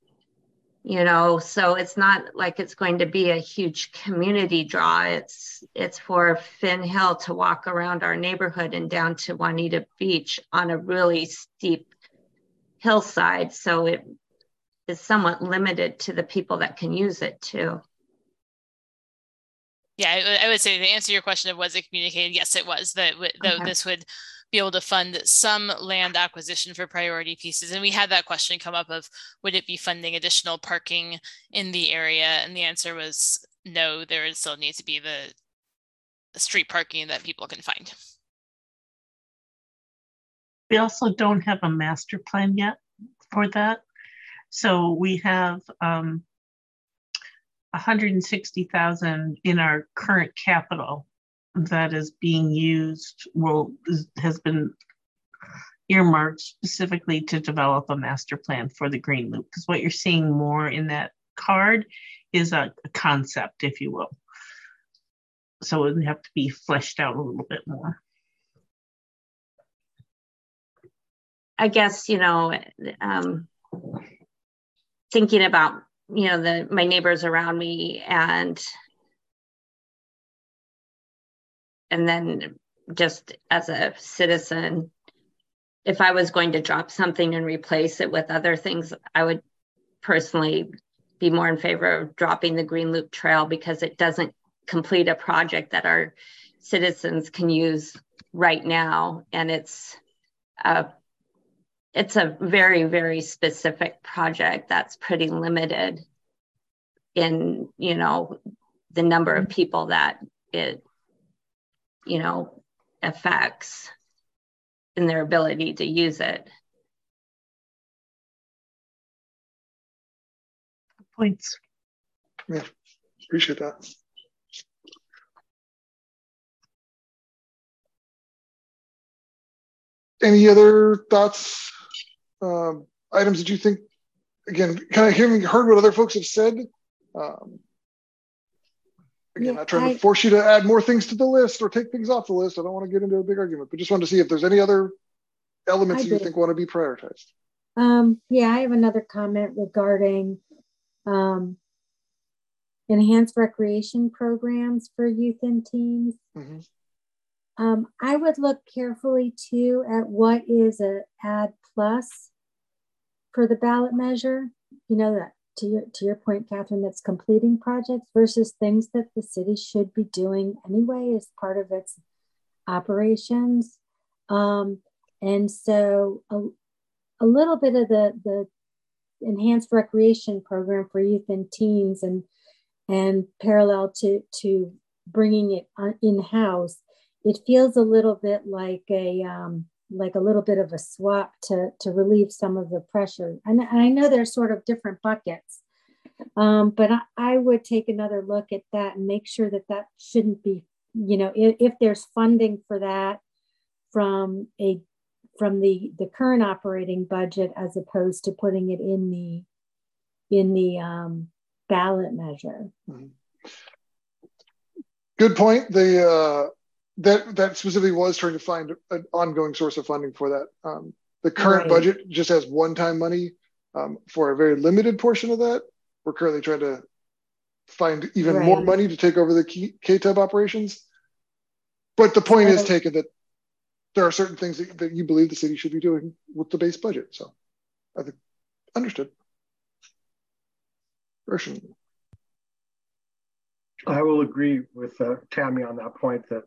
you know so it's not like it's going to be a huge community draw it's it's for finn hill to walk around our neighborhood and down to juanita beach on a really steep hillside. So it is somewhat limited to the people that can use it too. Yeah, I, would say to answer your question of was it communicated? Yes, it was. That okay. this would be able to fund some land acquisition for priority pieces. And we had that question come up of would it be funding additional parking in the area? And the answer was no, there would still needs to be the, the street parking that people can find. We also don't have a master plan yet for that. So we have um, 160,000 in our current capital that is being used will has been earmarked specifically to develop a master plan for the green loop. Because what you're seeing more in that card is a, a concept if you will. So it would have to be fleshed out a little bit more. I guess you know um, thinking about you know the my neighbors around me and and then just as a citizen if i was going to drop something and replace it with other things i would personally be more in favor of dropping the green loop trail because it doesn't complete a project that our citizens can use right now. And it's a it's a very very specific project that's pretty limited in you know the number of people that it you know, effects in their ability to use it. Points. Yeah, appreciate that. Any other thoughts, um, items that you think, again, kind of having heard what other folks have said, um, Again, yeah, not trying I, to force you to add more things to the list or take things off the list. I don't want to get into a big argument, but just wanted to see if there's any other elements you think want to be prioritized. Um, yeah, I have another comment regarding um, enhanced recreation programs for youth and teens. Mm-hmm. Um, I would look carefully too at what is a add plus for the ballot measure. You know that to your to your point, Catherine, that's completing projects versus things that the city should be doing anyway as part of its operations. Um, and so a, a little bit of the the enhanced recreation program for youth and teens and and parallel to to bringing it in house, it feels a little bit like a um, like a little bit of a swap to to relieve some of the pressure. And I know there's sort of different buckets, um, but I, I, would take another look at that and make sure that that shouldn't be, you know, if, if there's funding for that from a from the the current operating budget as opposed to putting it in the in the um, ballot measure. Mm-hmm. Good point. The uh, that that specifically was trying to find an ongoing source of funding for that. Um, the current right. budget just has one-time money um, for a very limited portion of that. We're currently trying to find even right. more money to take over the KTUB operations. But the point is taken that there are certain things that, that you believe the city should be doing with the base budget. So I think understood. Version. I will agree with uh, Tammy on that point that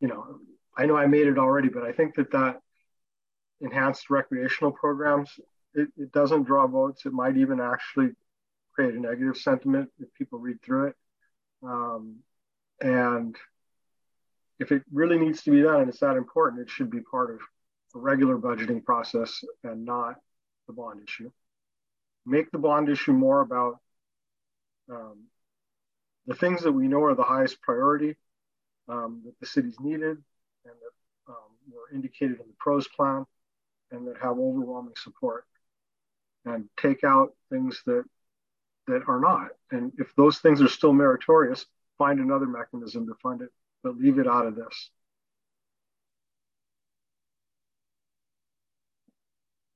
you know, I know I made it already, but I think that that enhanced recreational programs, it, it doesn't draw votes. It might even actually create a negative sentiment if people read through it. Um, and if it really needs to be done and it's that important, it should be part of a regular budgeting process and not the bond issue. Make the bond issue more about um, the things that we know are the highest priority um, that the city's needed and that um, were indicated in the PROS plan and that have overwhelming support and take out things that that are not. And if those things are still meritorious find another mechanism to fund it but leave it out of this.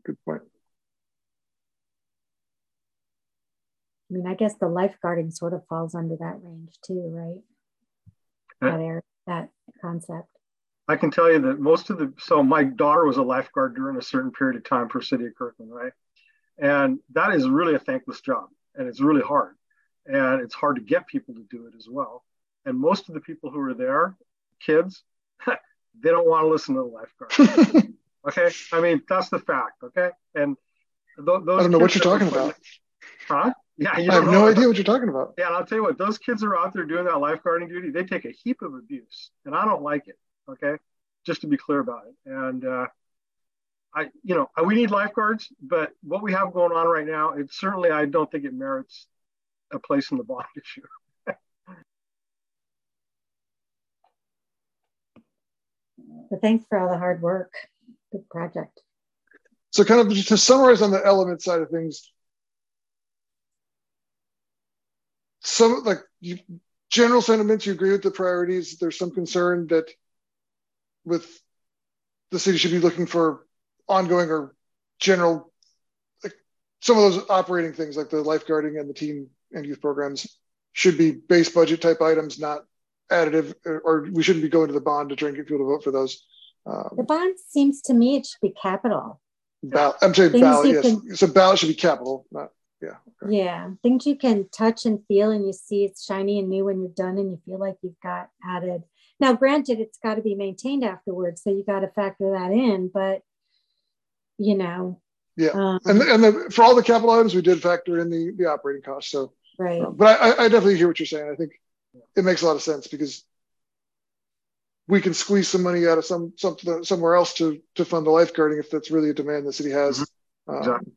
Good point. I mean, I guess the lifeguarding sort of falls under that range too, right? That area, that concept. I can tell you that most of the so my daughter was a lifeguard during a certain period of time for City of Kirkland, right? And that is really a thankless job, and it's really hard, and it's hard to get people to do it as well. And most of the people who are there, kids, they don't want to listen to the lifeguard. okay, I mean that's the fact. Okay, and th- those. I don't know what you're talking about. Huh? Yeah, I have no idea what you're talking about. Yeah, and I'll tell you what, those kids are out there doing that lifeguarding duty. They take a heap of abuse, and I don't like it. Okay, just to be clear about it. And uh, I, you know, we need lifeguards, but what we have going on right now, it certainly I don't think it merits a place in the bond issue. but thanks for all the hard work. Good project. So, kind of to summarize on the element side of things, some like you, general sentiments, you agree with the priorities. There's some concern that with the city should be looking for ongoing or general like some of those operating things like the lifeguarding and the team and youth programs should be base budget type items, not additive, or we shouldn't be going to the bond to try and get people to vote for those. Um, the bond seems to me it should be capital. Ballot, I'm saying ballot, yes. Can, so ballot should be capital, not yeah. Okay. Yeah, things you can touch and feel, and you see it's shiny and new when you're done, and you feel like you've got added. Now, granted, it's got to be maintained afterwards, so you got to factor that in. But you know, yeah, um, and and the, for all the capital items, we did factor in the the operating costs. So, right. Um, but I, I definitely hear what you're saying. I think it makes a lot of sense because we can squeeze some money out of some, some somewhere else to to fund the lifeguarding if that's really a demand the city has. Mm-hmm. Exactly.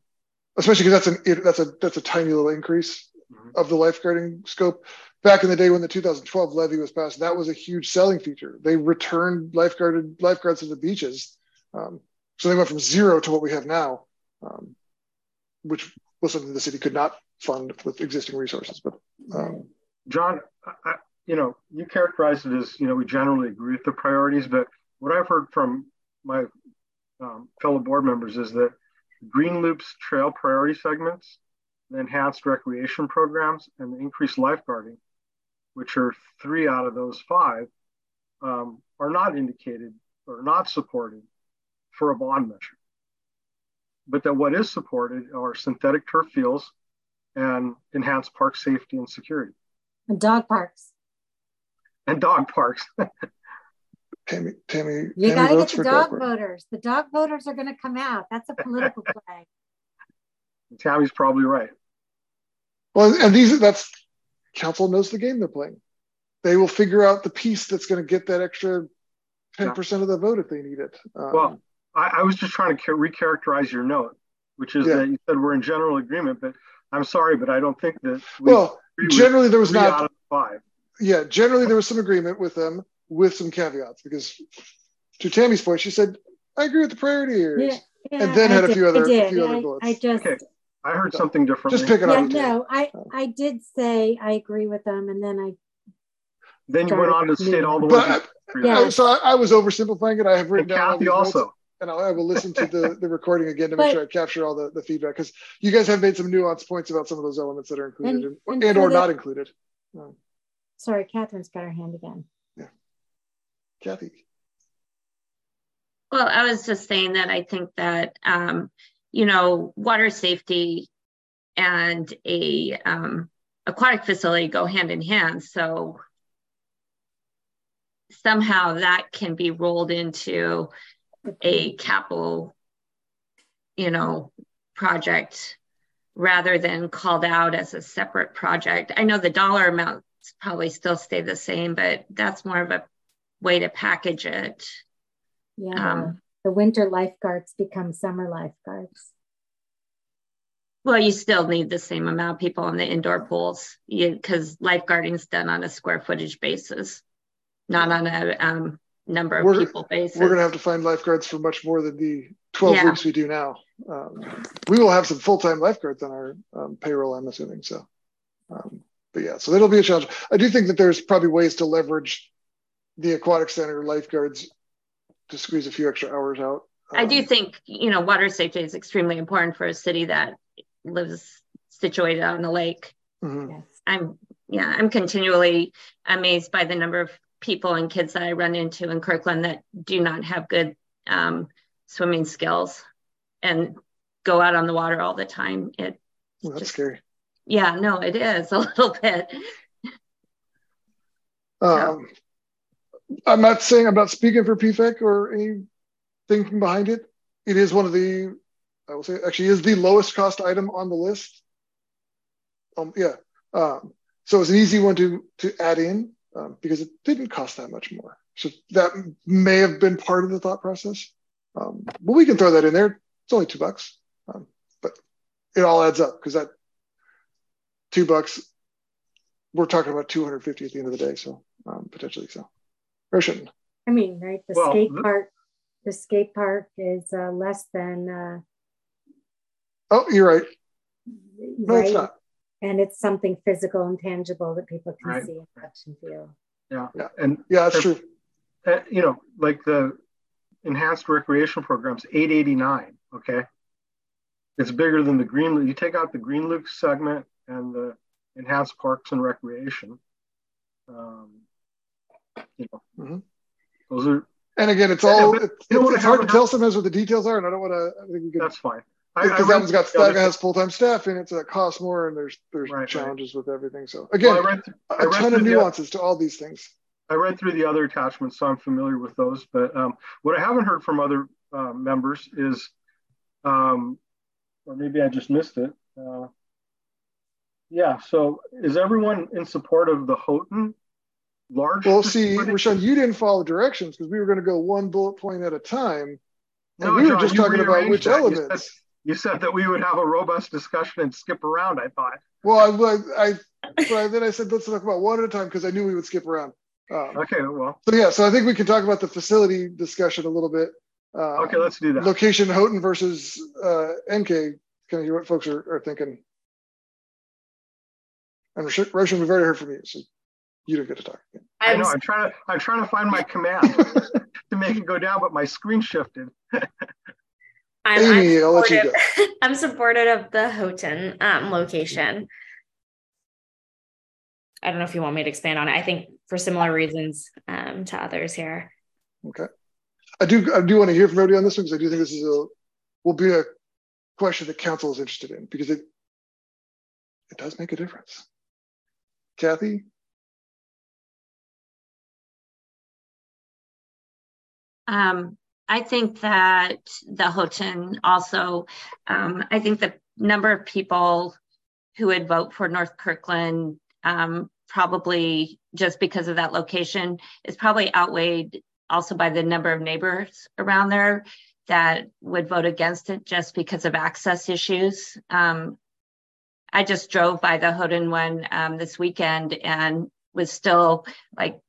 Especially because that's an that's a that's a tiny little increase mm-hmm. of the lifeguarding scope. Back in the day when the 2012 levy was passed, that was a huge selling feature. They returned lifeguarded lifeguards to the beaches, um, so they went from zero to what we have now, um, which was something the city could not fund with existing resources. But um, John, I, you know, you characterized it as, you know, we generally agree with the priorities, but what I've heard from my um, fellow board members is that Green Loop's trail priority segments, the enhanced recreation programs, and the increased lifeguarding, which are three out of those five, um, are not indicated or not supported for a bond measure. But that what is supported are synthetic turf fields and enhanced park safety and security. And dog parks and dog parks. Tammy, Tammy, you got to get the dog, dog voters. The dog voters are going to come out. That's a political play. Tammy's probably right. Well, and these that's council knows the game they're playing. They will figure out the piece that's going to get that extra ten percent of the vote if they need it. Um, well, I, I, was just trying to recharacterize your note, which is yeah. that you said we're in general agreement, but I'm sorry, but I don't think that. well, generally there was not five yeah, generally there was some agreement with them with some caveats because to Tammy's point, she said, I agree with the priority areas. Yeah, yeah, and then I had did, a few other, a few other bullets. I just okay. I heard something different. Just pick it yeah, up. No, I, I did say I agree with them, and then I. Then you went on to state all the way. Yeah. So I, I, was oversimplifying it. I have written and down Kathy also. Notes, and I'll, I will listen to the, the recording again to make but, sure I capture all the, the feedback because you guys have made some nuanced points about some of those elements that are included and, and, and or the, not included. Sorry, Catherine's got her hand again. Kathy. Well, I was just saying that I think that, um, you know, water safety and a um, aquatic facility go hand in hand. So somehow that can be rolled into a capital, you know, project rather than called out as a separate project. I know the dollar amount probably still stay the same, but that's more of a way to package it. Yeah. Um, the winter lifeguards become summer lifeguards. Well, you still need the same amount of people in the indoor pools because lifeguarding is done on a square footage basis, not on a um, number of we're, people basis. We're going to have to find lifeguards for much more than the 12 yeah. weeks we do now. Um, we will have some full time lifeguards on our um, payroll, I'm assuming. So, um, but yeah, so that'll be a challenge. I do think that there's probably ways to leverage the aquatic center lifeguards to squeeze a few extra hours out. Um, I do um, think you know water safety is extremely important for a city that lives situated on the lake. Mm-hmm. I'm yeah, I'm continually amazed by the number of people and kids that I run into in Kirkland that do not have good um, swimming skills and go out on the water all the time. It well, that's just, scary. Yeah, no, it is a little bit. Um, I'm not saying I'm not speaking for PFEC or any thinking behind it. It is one of the, I will say, actually is the lowest cost item on the list. Um, yeah. Um, so it's an easy one to to add in um, because it didn't cost that much more. So that may have been part of the thought process. Um, but we can throw that in there. It's only two bucks, um, but it all adds up because that two bucks, we're talking about 250 at the end of the day. So um, potentially so. Roshan. I mean, right? The well, skate park, the skate park is uh, less than. Uh, oh, you're right. No, right? it's not. And it's something physical and tangible that people can right. see and touch and feel. Yeah, yeah, and yeah, that's true. Uh, you know, like the enhanced recreation programs, 889. Okay, it's bigger than the green. You take out the Green Loop segment and the enhanced parks and recreation. Um, you know, mm-hmm. those are. And again, it's all it's, it's hard to tell sometimes what the details are, and I don't want to. I think we can, That's fine. Because that one's got that has full time staff in it, so that costs more, and there's there's right, challenges right. with everything. So again, well, read, a ton of nuances to all these things. I read through the other attachments, so I'm familiar with those. But um, what I haven't heard from other uh, members is, um, or maybe I just missed it. Uh, yeah. So is everyone in support of the Houghton large? Well, see, Roshan, you didn't follow directions because we were going to go one bullet point at a time. And no, we were just talking about which that. elements. You said, you said, that we would have a robust discussion and skip around. I thought. Well, I, I, but then I said let's talk about one at a time because I knew we would skip around. Um, okay, well. So yeah, so I think we can talk about the facility discussion a little bit. Uh, okay, let's do that. Location Houghton versus uh, NK. Kind of hear what folks are, are thinking. And Roshan, we've already heard from you, so you don't get to talk. I know. I'm trying to. I'm trying to find my command to make it go down, but my screen shifted. I'm, Amy, I'm, supportive, I'm supportive of the Houghton um, location. I don't know if you want me to expand on it. I think for similar reasons um, to others here. Okay. I do I do want to hear from everybody on this one because I do think this is a will be a question that council is interested in because it it does make a difference. Kathy? Um, I think that the Houghton also, um, I think the number of people who would vote for North Kirkland um, probably just because of that location is probably outweighed also by the number of neighbors around there that would vote against it just because of access issues. Um, I just drove by the Houghton one um, this weekend and was still like,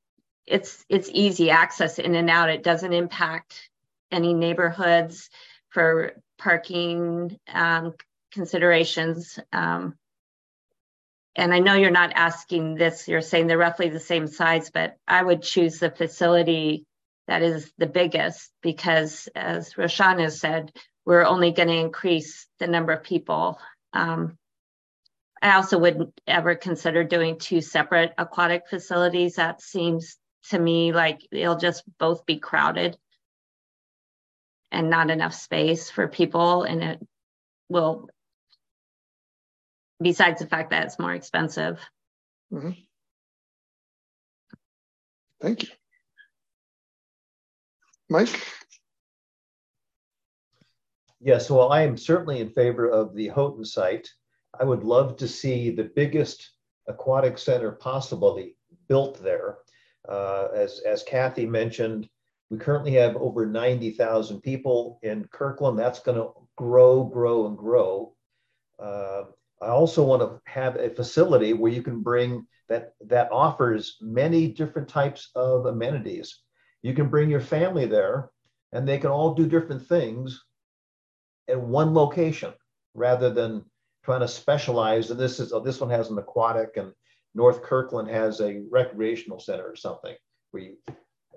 it's it's easy access in and out. It doesn't impact any neighborhoods for parking um, considerations. Um, and I know you're not asking this, you're saying they're roughly the same size, but I would choose the facility that is the biggest because, as Roshana said, we're only going to increase the number of people. Um, I also wouldn't ever consider doing two separate aquatic facilities. That seems to me like it'll just both be crowded and not enough space for people, and it will besides the fact that it's more expensive. Mm-hmm. Thank you. Mike? Yes, well, I am certainly in favor of the Houghton site. I would love to see the biggest aquatic center possibly built there. Uh, as, as Kathy mentioned, we currently have over 90,000 people in Kirkland. That's going to grow, grow, and grow. Uh, I also want to have a facility where you can bring that that offers many different types of amenities. You can bring your family there and they can all do different things at one location rather than trying to specialize. And this is oh, this one has an aquatic and North Kirkland has a recreational center or something where you,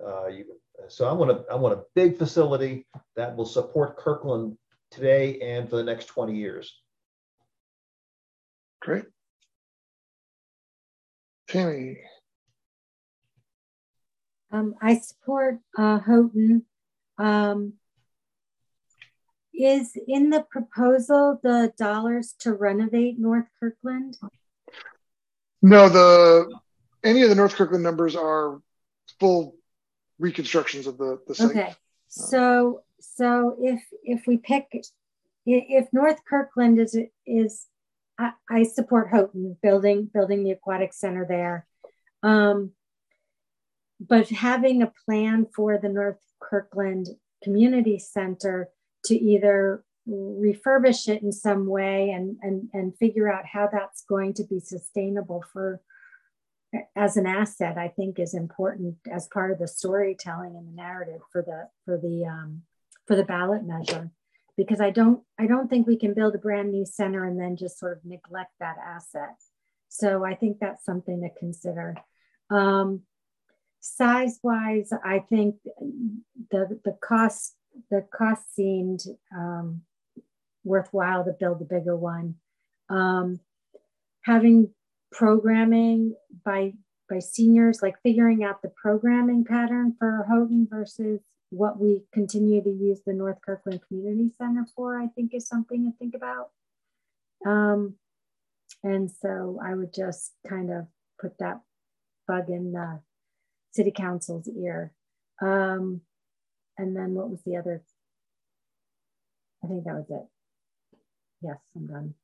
uh, you so I want a I want a big facility that will support Kirkland today and for the next 20 years. Great. Tammy. Um, I support uh, Houghton. Um, is in the proposal the dollars to renovate North Kirkland? No, the any of the North Kirkland numbers are full reconstructions of the, the site. Okay, so so if if we pick if North Kirkland is is I, I support Houghton building building the aquatic center there. Um, but having a plan for the North Kirkland Community Center to either refurbish it in some way and, and, and figure out how that's going to be sustainable for as an asset, I think is important as part of the storytelling and the narrative for the for the um, for the ballot measure because I don't I don't think we can build a brand new center and then just sort of neglect that asset. So I think that's something to consider. Um, size wise, I think the the cost the cost seemed um, worthwhile to build the bigger one. Um, having programming by by seniors, like figuring out the programming pattern for Houghton versus what we continue to use the North Kirkland Community Center for, I think is something to think about. Um, and so I would just kind of put that bug in the city council's ear. Um, and then what was the other? I think that was it. Yes, I'm done.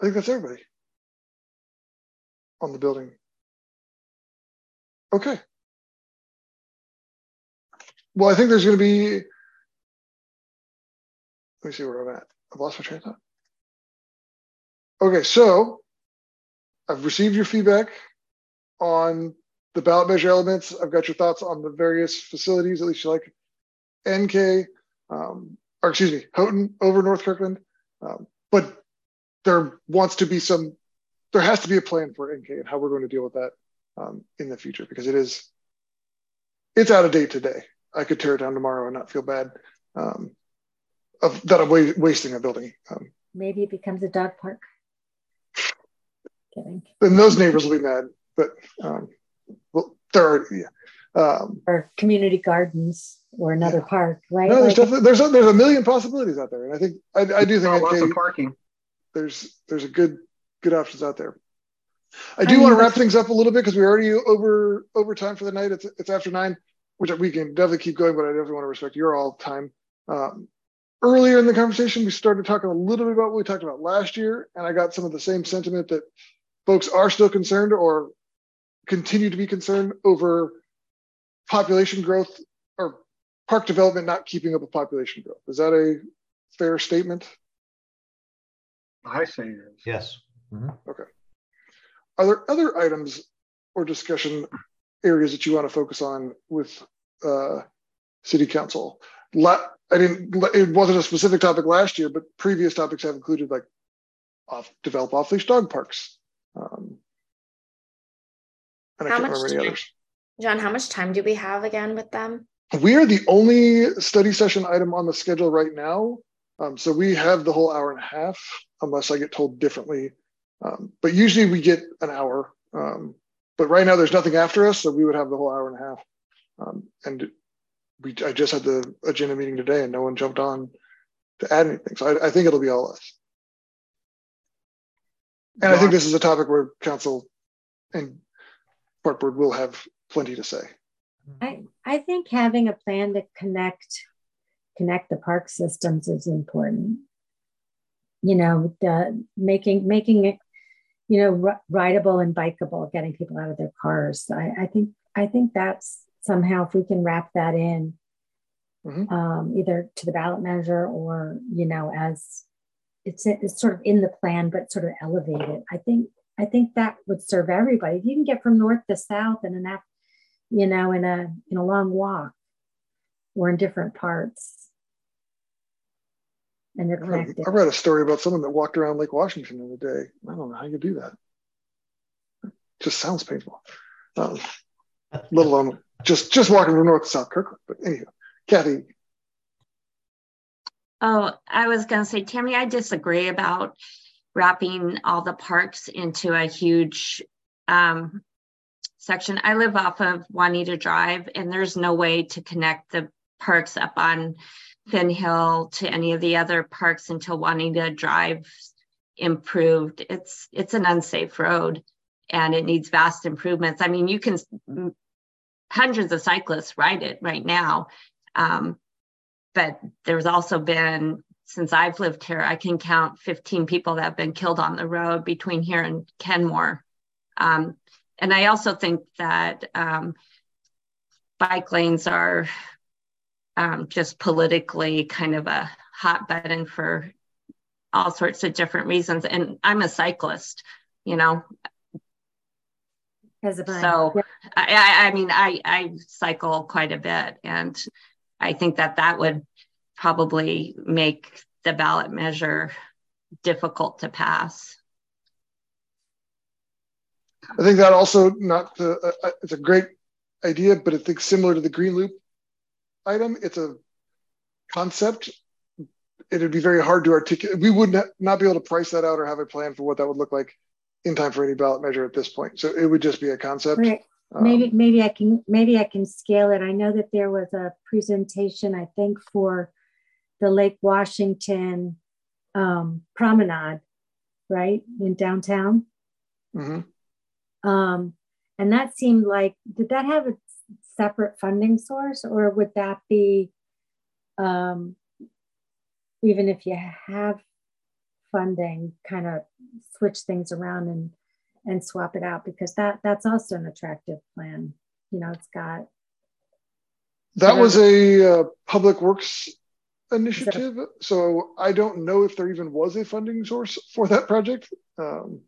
I think that's everybody on the building. Okay. Well, I think there's going to be, let me see where I'm at. I've lost my train of thought. Okay, so I've received your feedback on the ballot measure elements. I've got your thoughts on the various facilities, at least you like NK, um, or excuse me, Houghton over North Kirkland. Um, but there wants to be some there has to be a plan for NK and how we're going to deal with that um, in the future because it is it's out of date today. I could tear it down tomorrow and not feel bad um, of that I'm wa- wasting a building. Um, Maybe it becomes a dog park. Kidding. Then those neighbors will be mad, but um, well, there are yeah. Um, or community gardens or another yeah. park, right? No, there's like, definitely there's a, there's a million possibilities out there, and I think I, I do think lots of parking. There's there's a good good options out there. I do I want to wrap things up a little bit because we're already over over time for the night. It's it's after nine, which we can definitely keep going, but I definitely want to respect your all time. Um, earlier in the conversation, we started talking a little bit about what we talked about last year, and I got some of the same sentiment that folks are still concerned or continue to be concerned over population growth or park development not keeping up with population growth. Is that a fair statement? I say yes. Yes. Mm-hmm. Okay. Are there other items or discussion areas that you want to focus on with uh, City Council? La- I didn't. It wasn't a specific topic last year, but previous topics have included like off develop off leash dog parks. Um, and how I can't remember any others. John, how much time do we have again with them? We are the only study session item on the schedule right now. Um, so we have the whole hour and a half, unless I get told differently um, but usually we get an hour. Um, but right now there's nothing after us, so we would have the whole hour and a half. Um, and we, I just had the agenda meeting today, and no one jumped on to add anything. So I, I think it'll be all us. And I think this is a topic where council and park board will have plenty to say. I, I think having a plan to connect connect the park systems is important. You know, the making making it you know, rideable and bikeable, getting people out of their cars. I, I think I think that's somehow if we can wrap that in, mm-hmm. um, either to the ballot measure or you know as it's it's sort of in the plan, but sort of elevated. I think I think that would serve everybody. If you can get from north to south in an you know in a in a long walk or in different parts and they're connected. I read a story about someone that walked around Lake Washington in a day. I don't know how you do that. It just sounds painful. Um, let alone just just walking from North to South Kirkland. But anyway, Kathy. Oh, I was going to say, Tammy, I disagree about wrapping all the parks into a huge um, section. I live off of Juanita Drive, and there's no way to connect the parks up on Finn Hill to any of the other parks until Juanita Drive improved. It's it's an unsafe road, and it needs vast improvements. I mean, you can hundreds of cyclists ride it right now, um, but there's also been since I've lived here, I can count 15 people that have been killed on the road between here and Kenmore. Um, and I also think that um, bike lanes are um, just politically kind of a hot button for all sorts of different reasons. And I'm a cyclist, you know. As a so yeah. I, I mean, I, I cycle quite a bit, and I think that that would probably make the ballot measure difficult to pass. I think that also not the, uh, uh, it's a great idea, but I think similar to the green loop item, it's a concept. It'd be very hard to articulate. We would not, not be able to price that out or have a plan for what that would look like in time for any ballot measure at this point. So it would just be a concept. Right. Um, maybe maybe I can maybe I can scale it. I know that there was a presentation I think for the Lake Washington um, promenade, right in downtown. Mm-hmm. Um, and that seemed like, did that have a separate funding source or would that be, um, even if you have funding, kind of switch things around and and swap it out because that that's also an attractive plan. You know, it's got. That was a uh, public works initiative, so I don't know if there even was a funding source for that project. Um,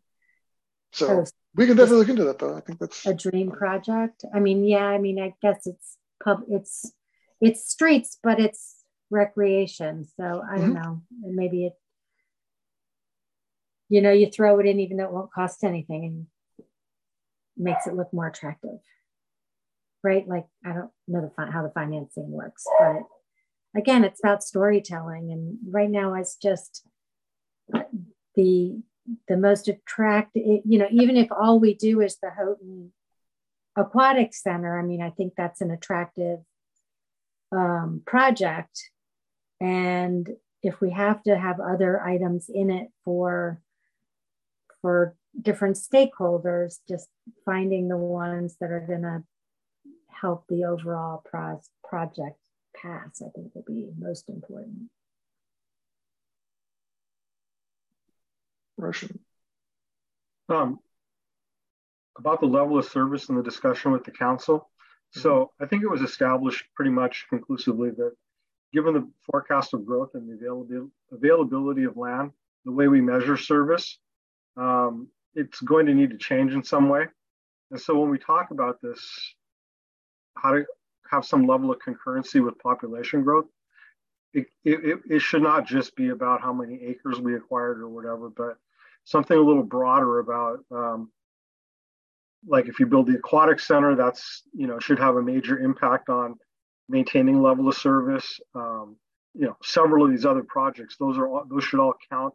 so oh, we can definitely look into that though. I think that's a dream project. I mean, yeah, I mean, I guess it's pub it's it's streets, but it's recreation. So I don't mm-hmm. know. Maybe it you know, you throw it in even though it won't cost anything and makes it look more attractive. Right? Like I don't know the how the financing works, but again, it's about storytelling. And right now it's just the the most attractive, you know, even if all we do is the Houghton Aquatic Center, I mean, I think that's an attractive um, project. And if we have to have other items in it for for different stakeholders, just finding the ones that are going to help the overall pro- project pass, I think will be most important. Roshan. Um, about the level of service in the discussion with the council. Mm-hmm. So I think it was established pretty much conclusively that given the forecast of growth and the availability, availability of land, the way we measure service, um, it's going to need to change in some way. And so when we talk about this, how to have some level of concurrency with population growth, it, it, it should not just be about how many acres we acquired or whatever, but something a little broader about um, like if you build the aquatic center, that's you know should have a major impact on maintaining level of service. Um, you know, several of these other projects, those are all, those should all count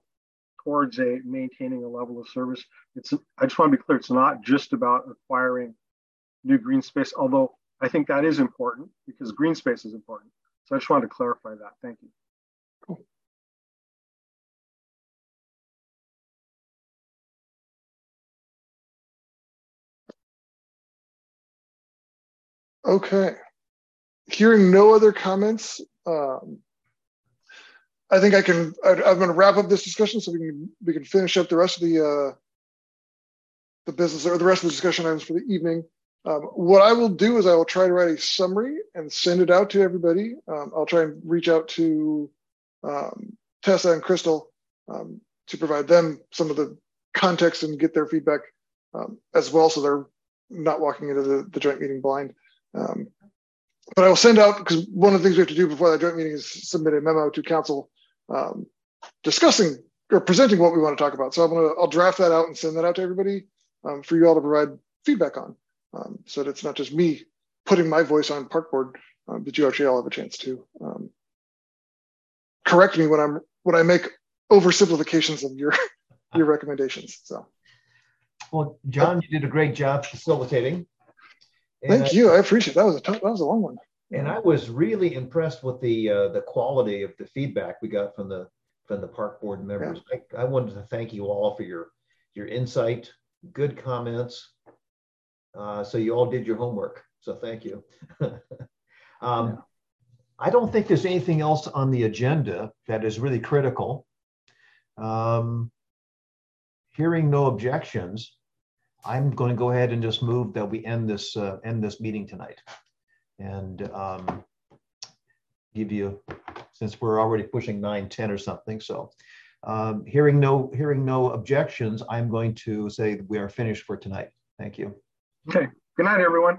towards a maintaining a level of service. It's I just want to be clear, it's not just about acquiring new green space, although I think that is important because green space is important. So I just wanted to clarify that. Thank you. Okay. Hearing no other comments, um, I think I can. I, am going to wrap up this discussion so we can we can finish up the rest of the uh, the business or the rest of the discussion items for the evening. Um, what I will do is I will try to write a summary and send it out to everybody. Um, I'll try and reach out to um, Tessa and Crystal um, to provide them some of the context and get their feedback um, as well, so they're not walking into the, the joint meeting blind. Um, but I will send out because one of the things we have to do before that joint meeting is submit a memo to council discussing or presenting what we want to talk about. So I'm gonna I'll draft that out and send that out to everybody for you all to provide feedback on, um, so that it's not just me putting my voice on park board, um, but you actually all have a chance to um, correct me when I'm when I make oversimplifications of your your recommendations. So, well, John, you did a great job facilitating. And Thank you. I appreciate it. that. Was a tough, that was a long one. And I was really impressed with the uh, the quality of the feedback we got from the from the park board members. Yeah. I, I wanted to thank you all for your your insight, good comments. Uh, so you all did your homework. So thank you. um, yeah. I don't think there's anything else on the agenda that is really critical. Um, hearing no objections, I'm going to go ahead and just move that we end this uh, end this meeting tonight, and um, give you since we're already pushing 9, 10 or something. So, um, hearing no hearing no objections, I'm going to say we are finished for tonight. Thank you. Okay. Good night, everyone.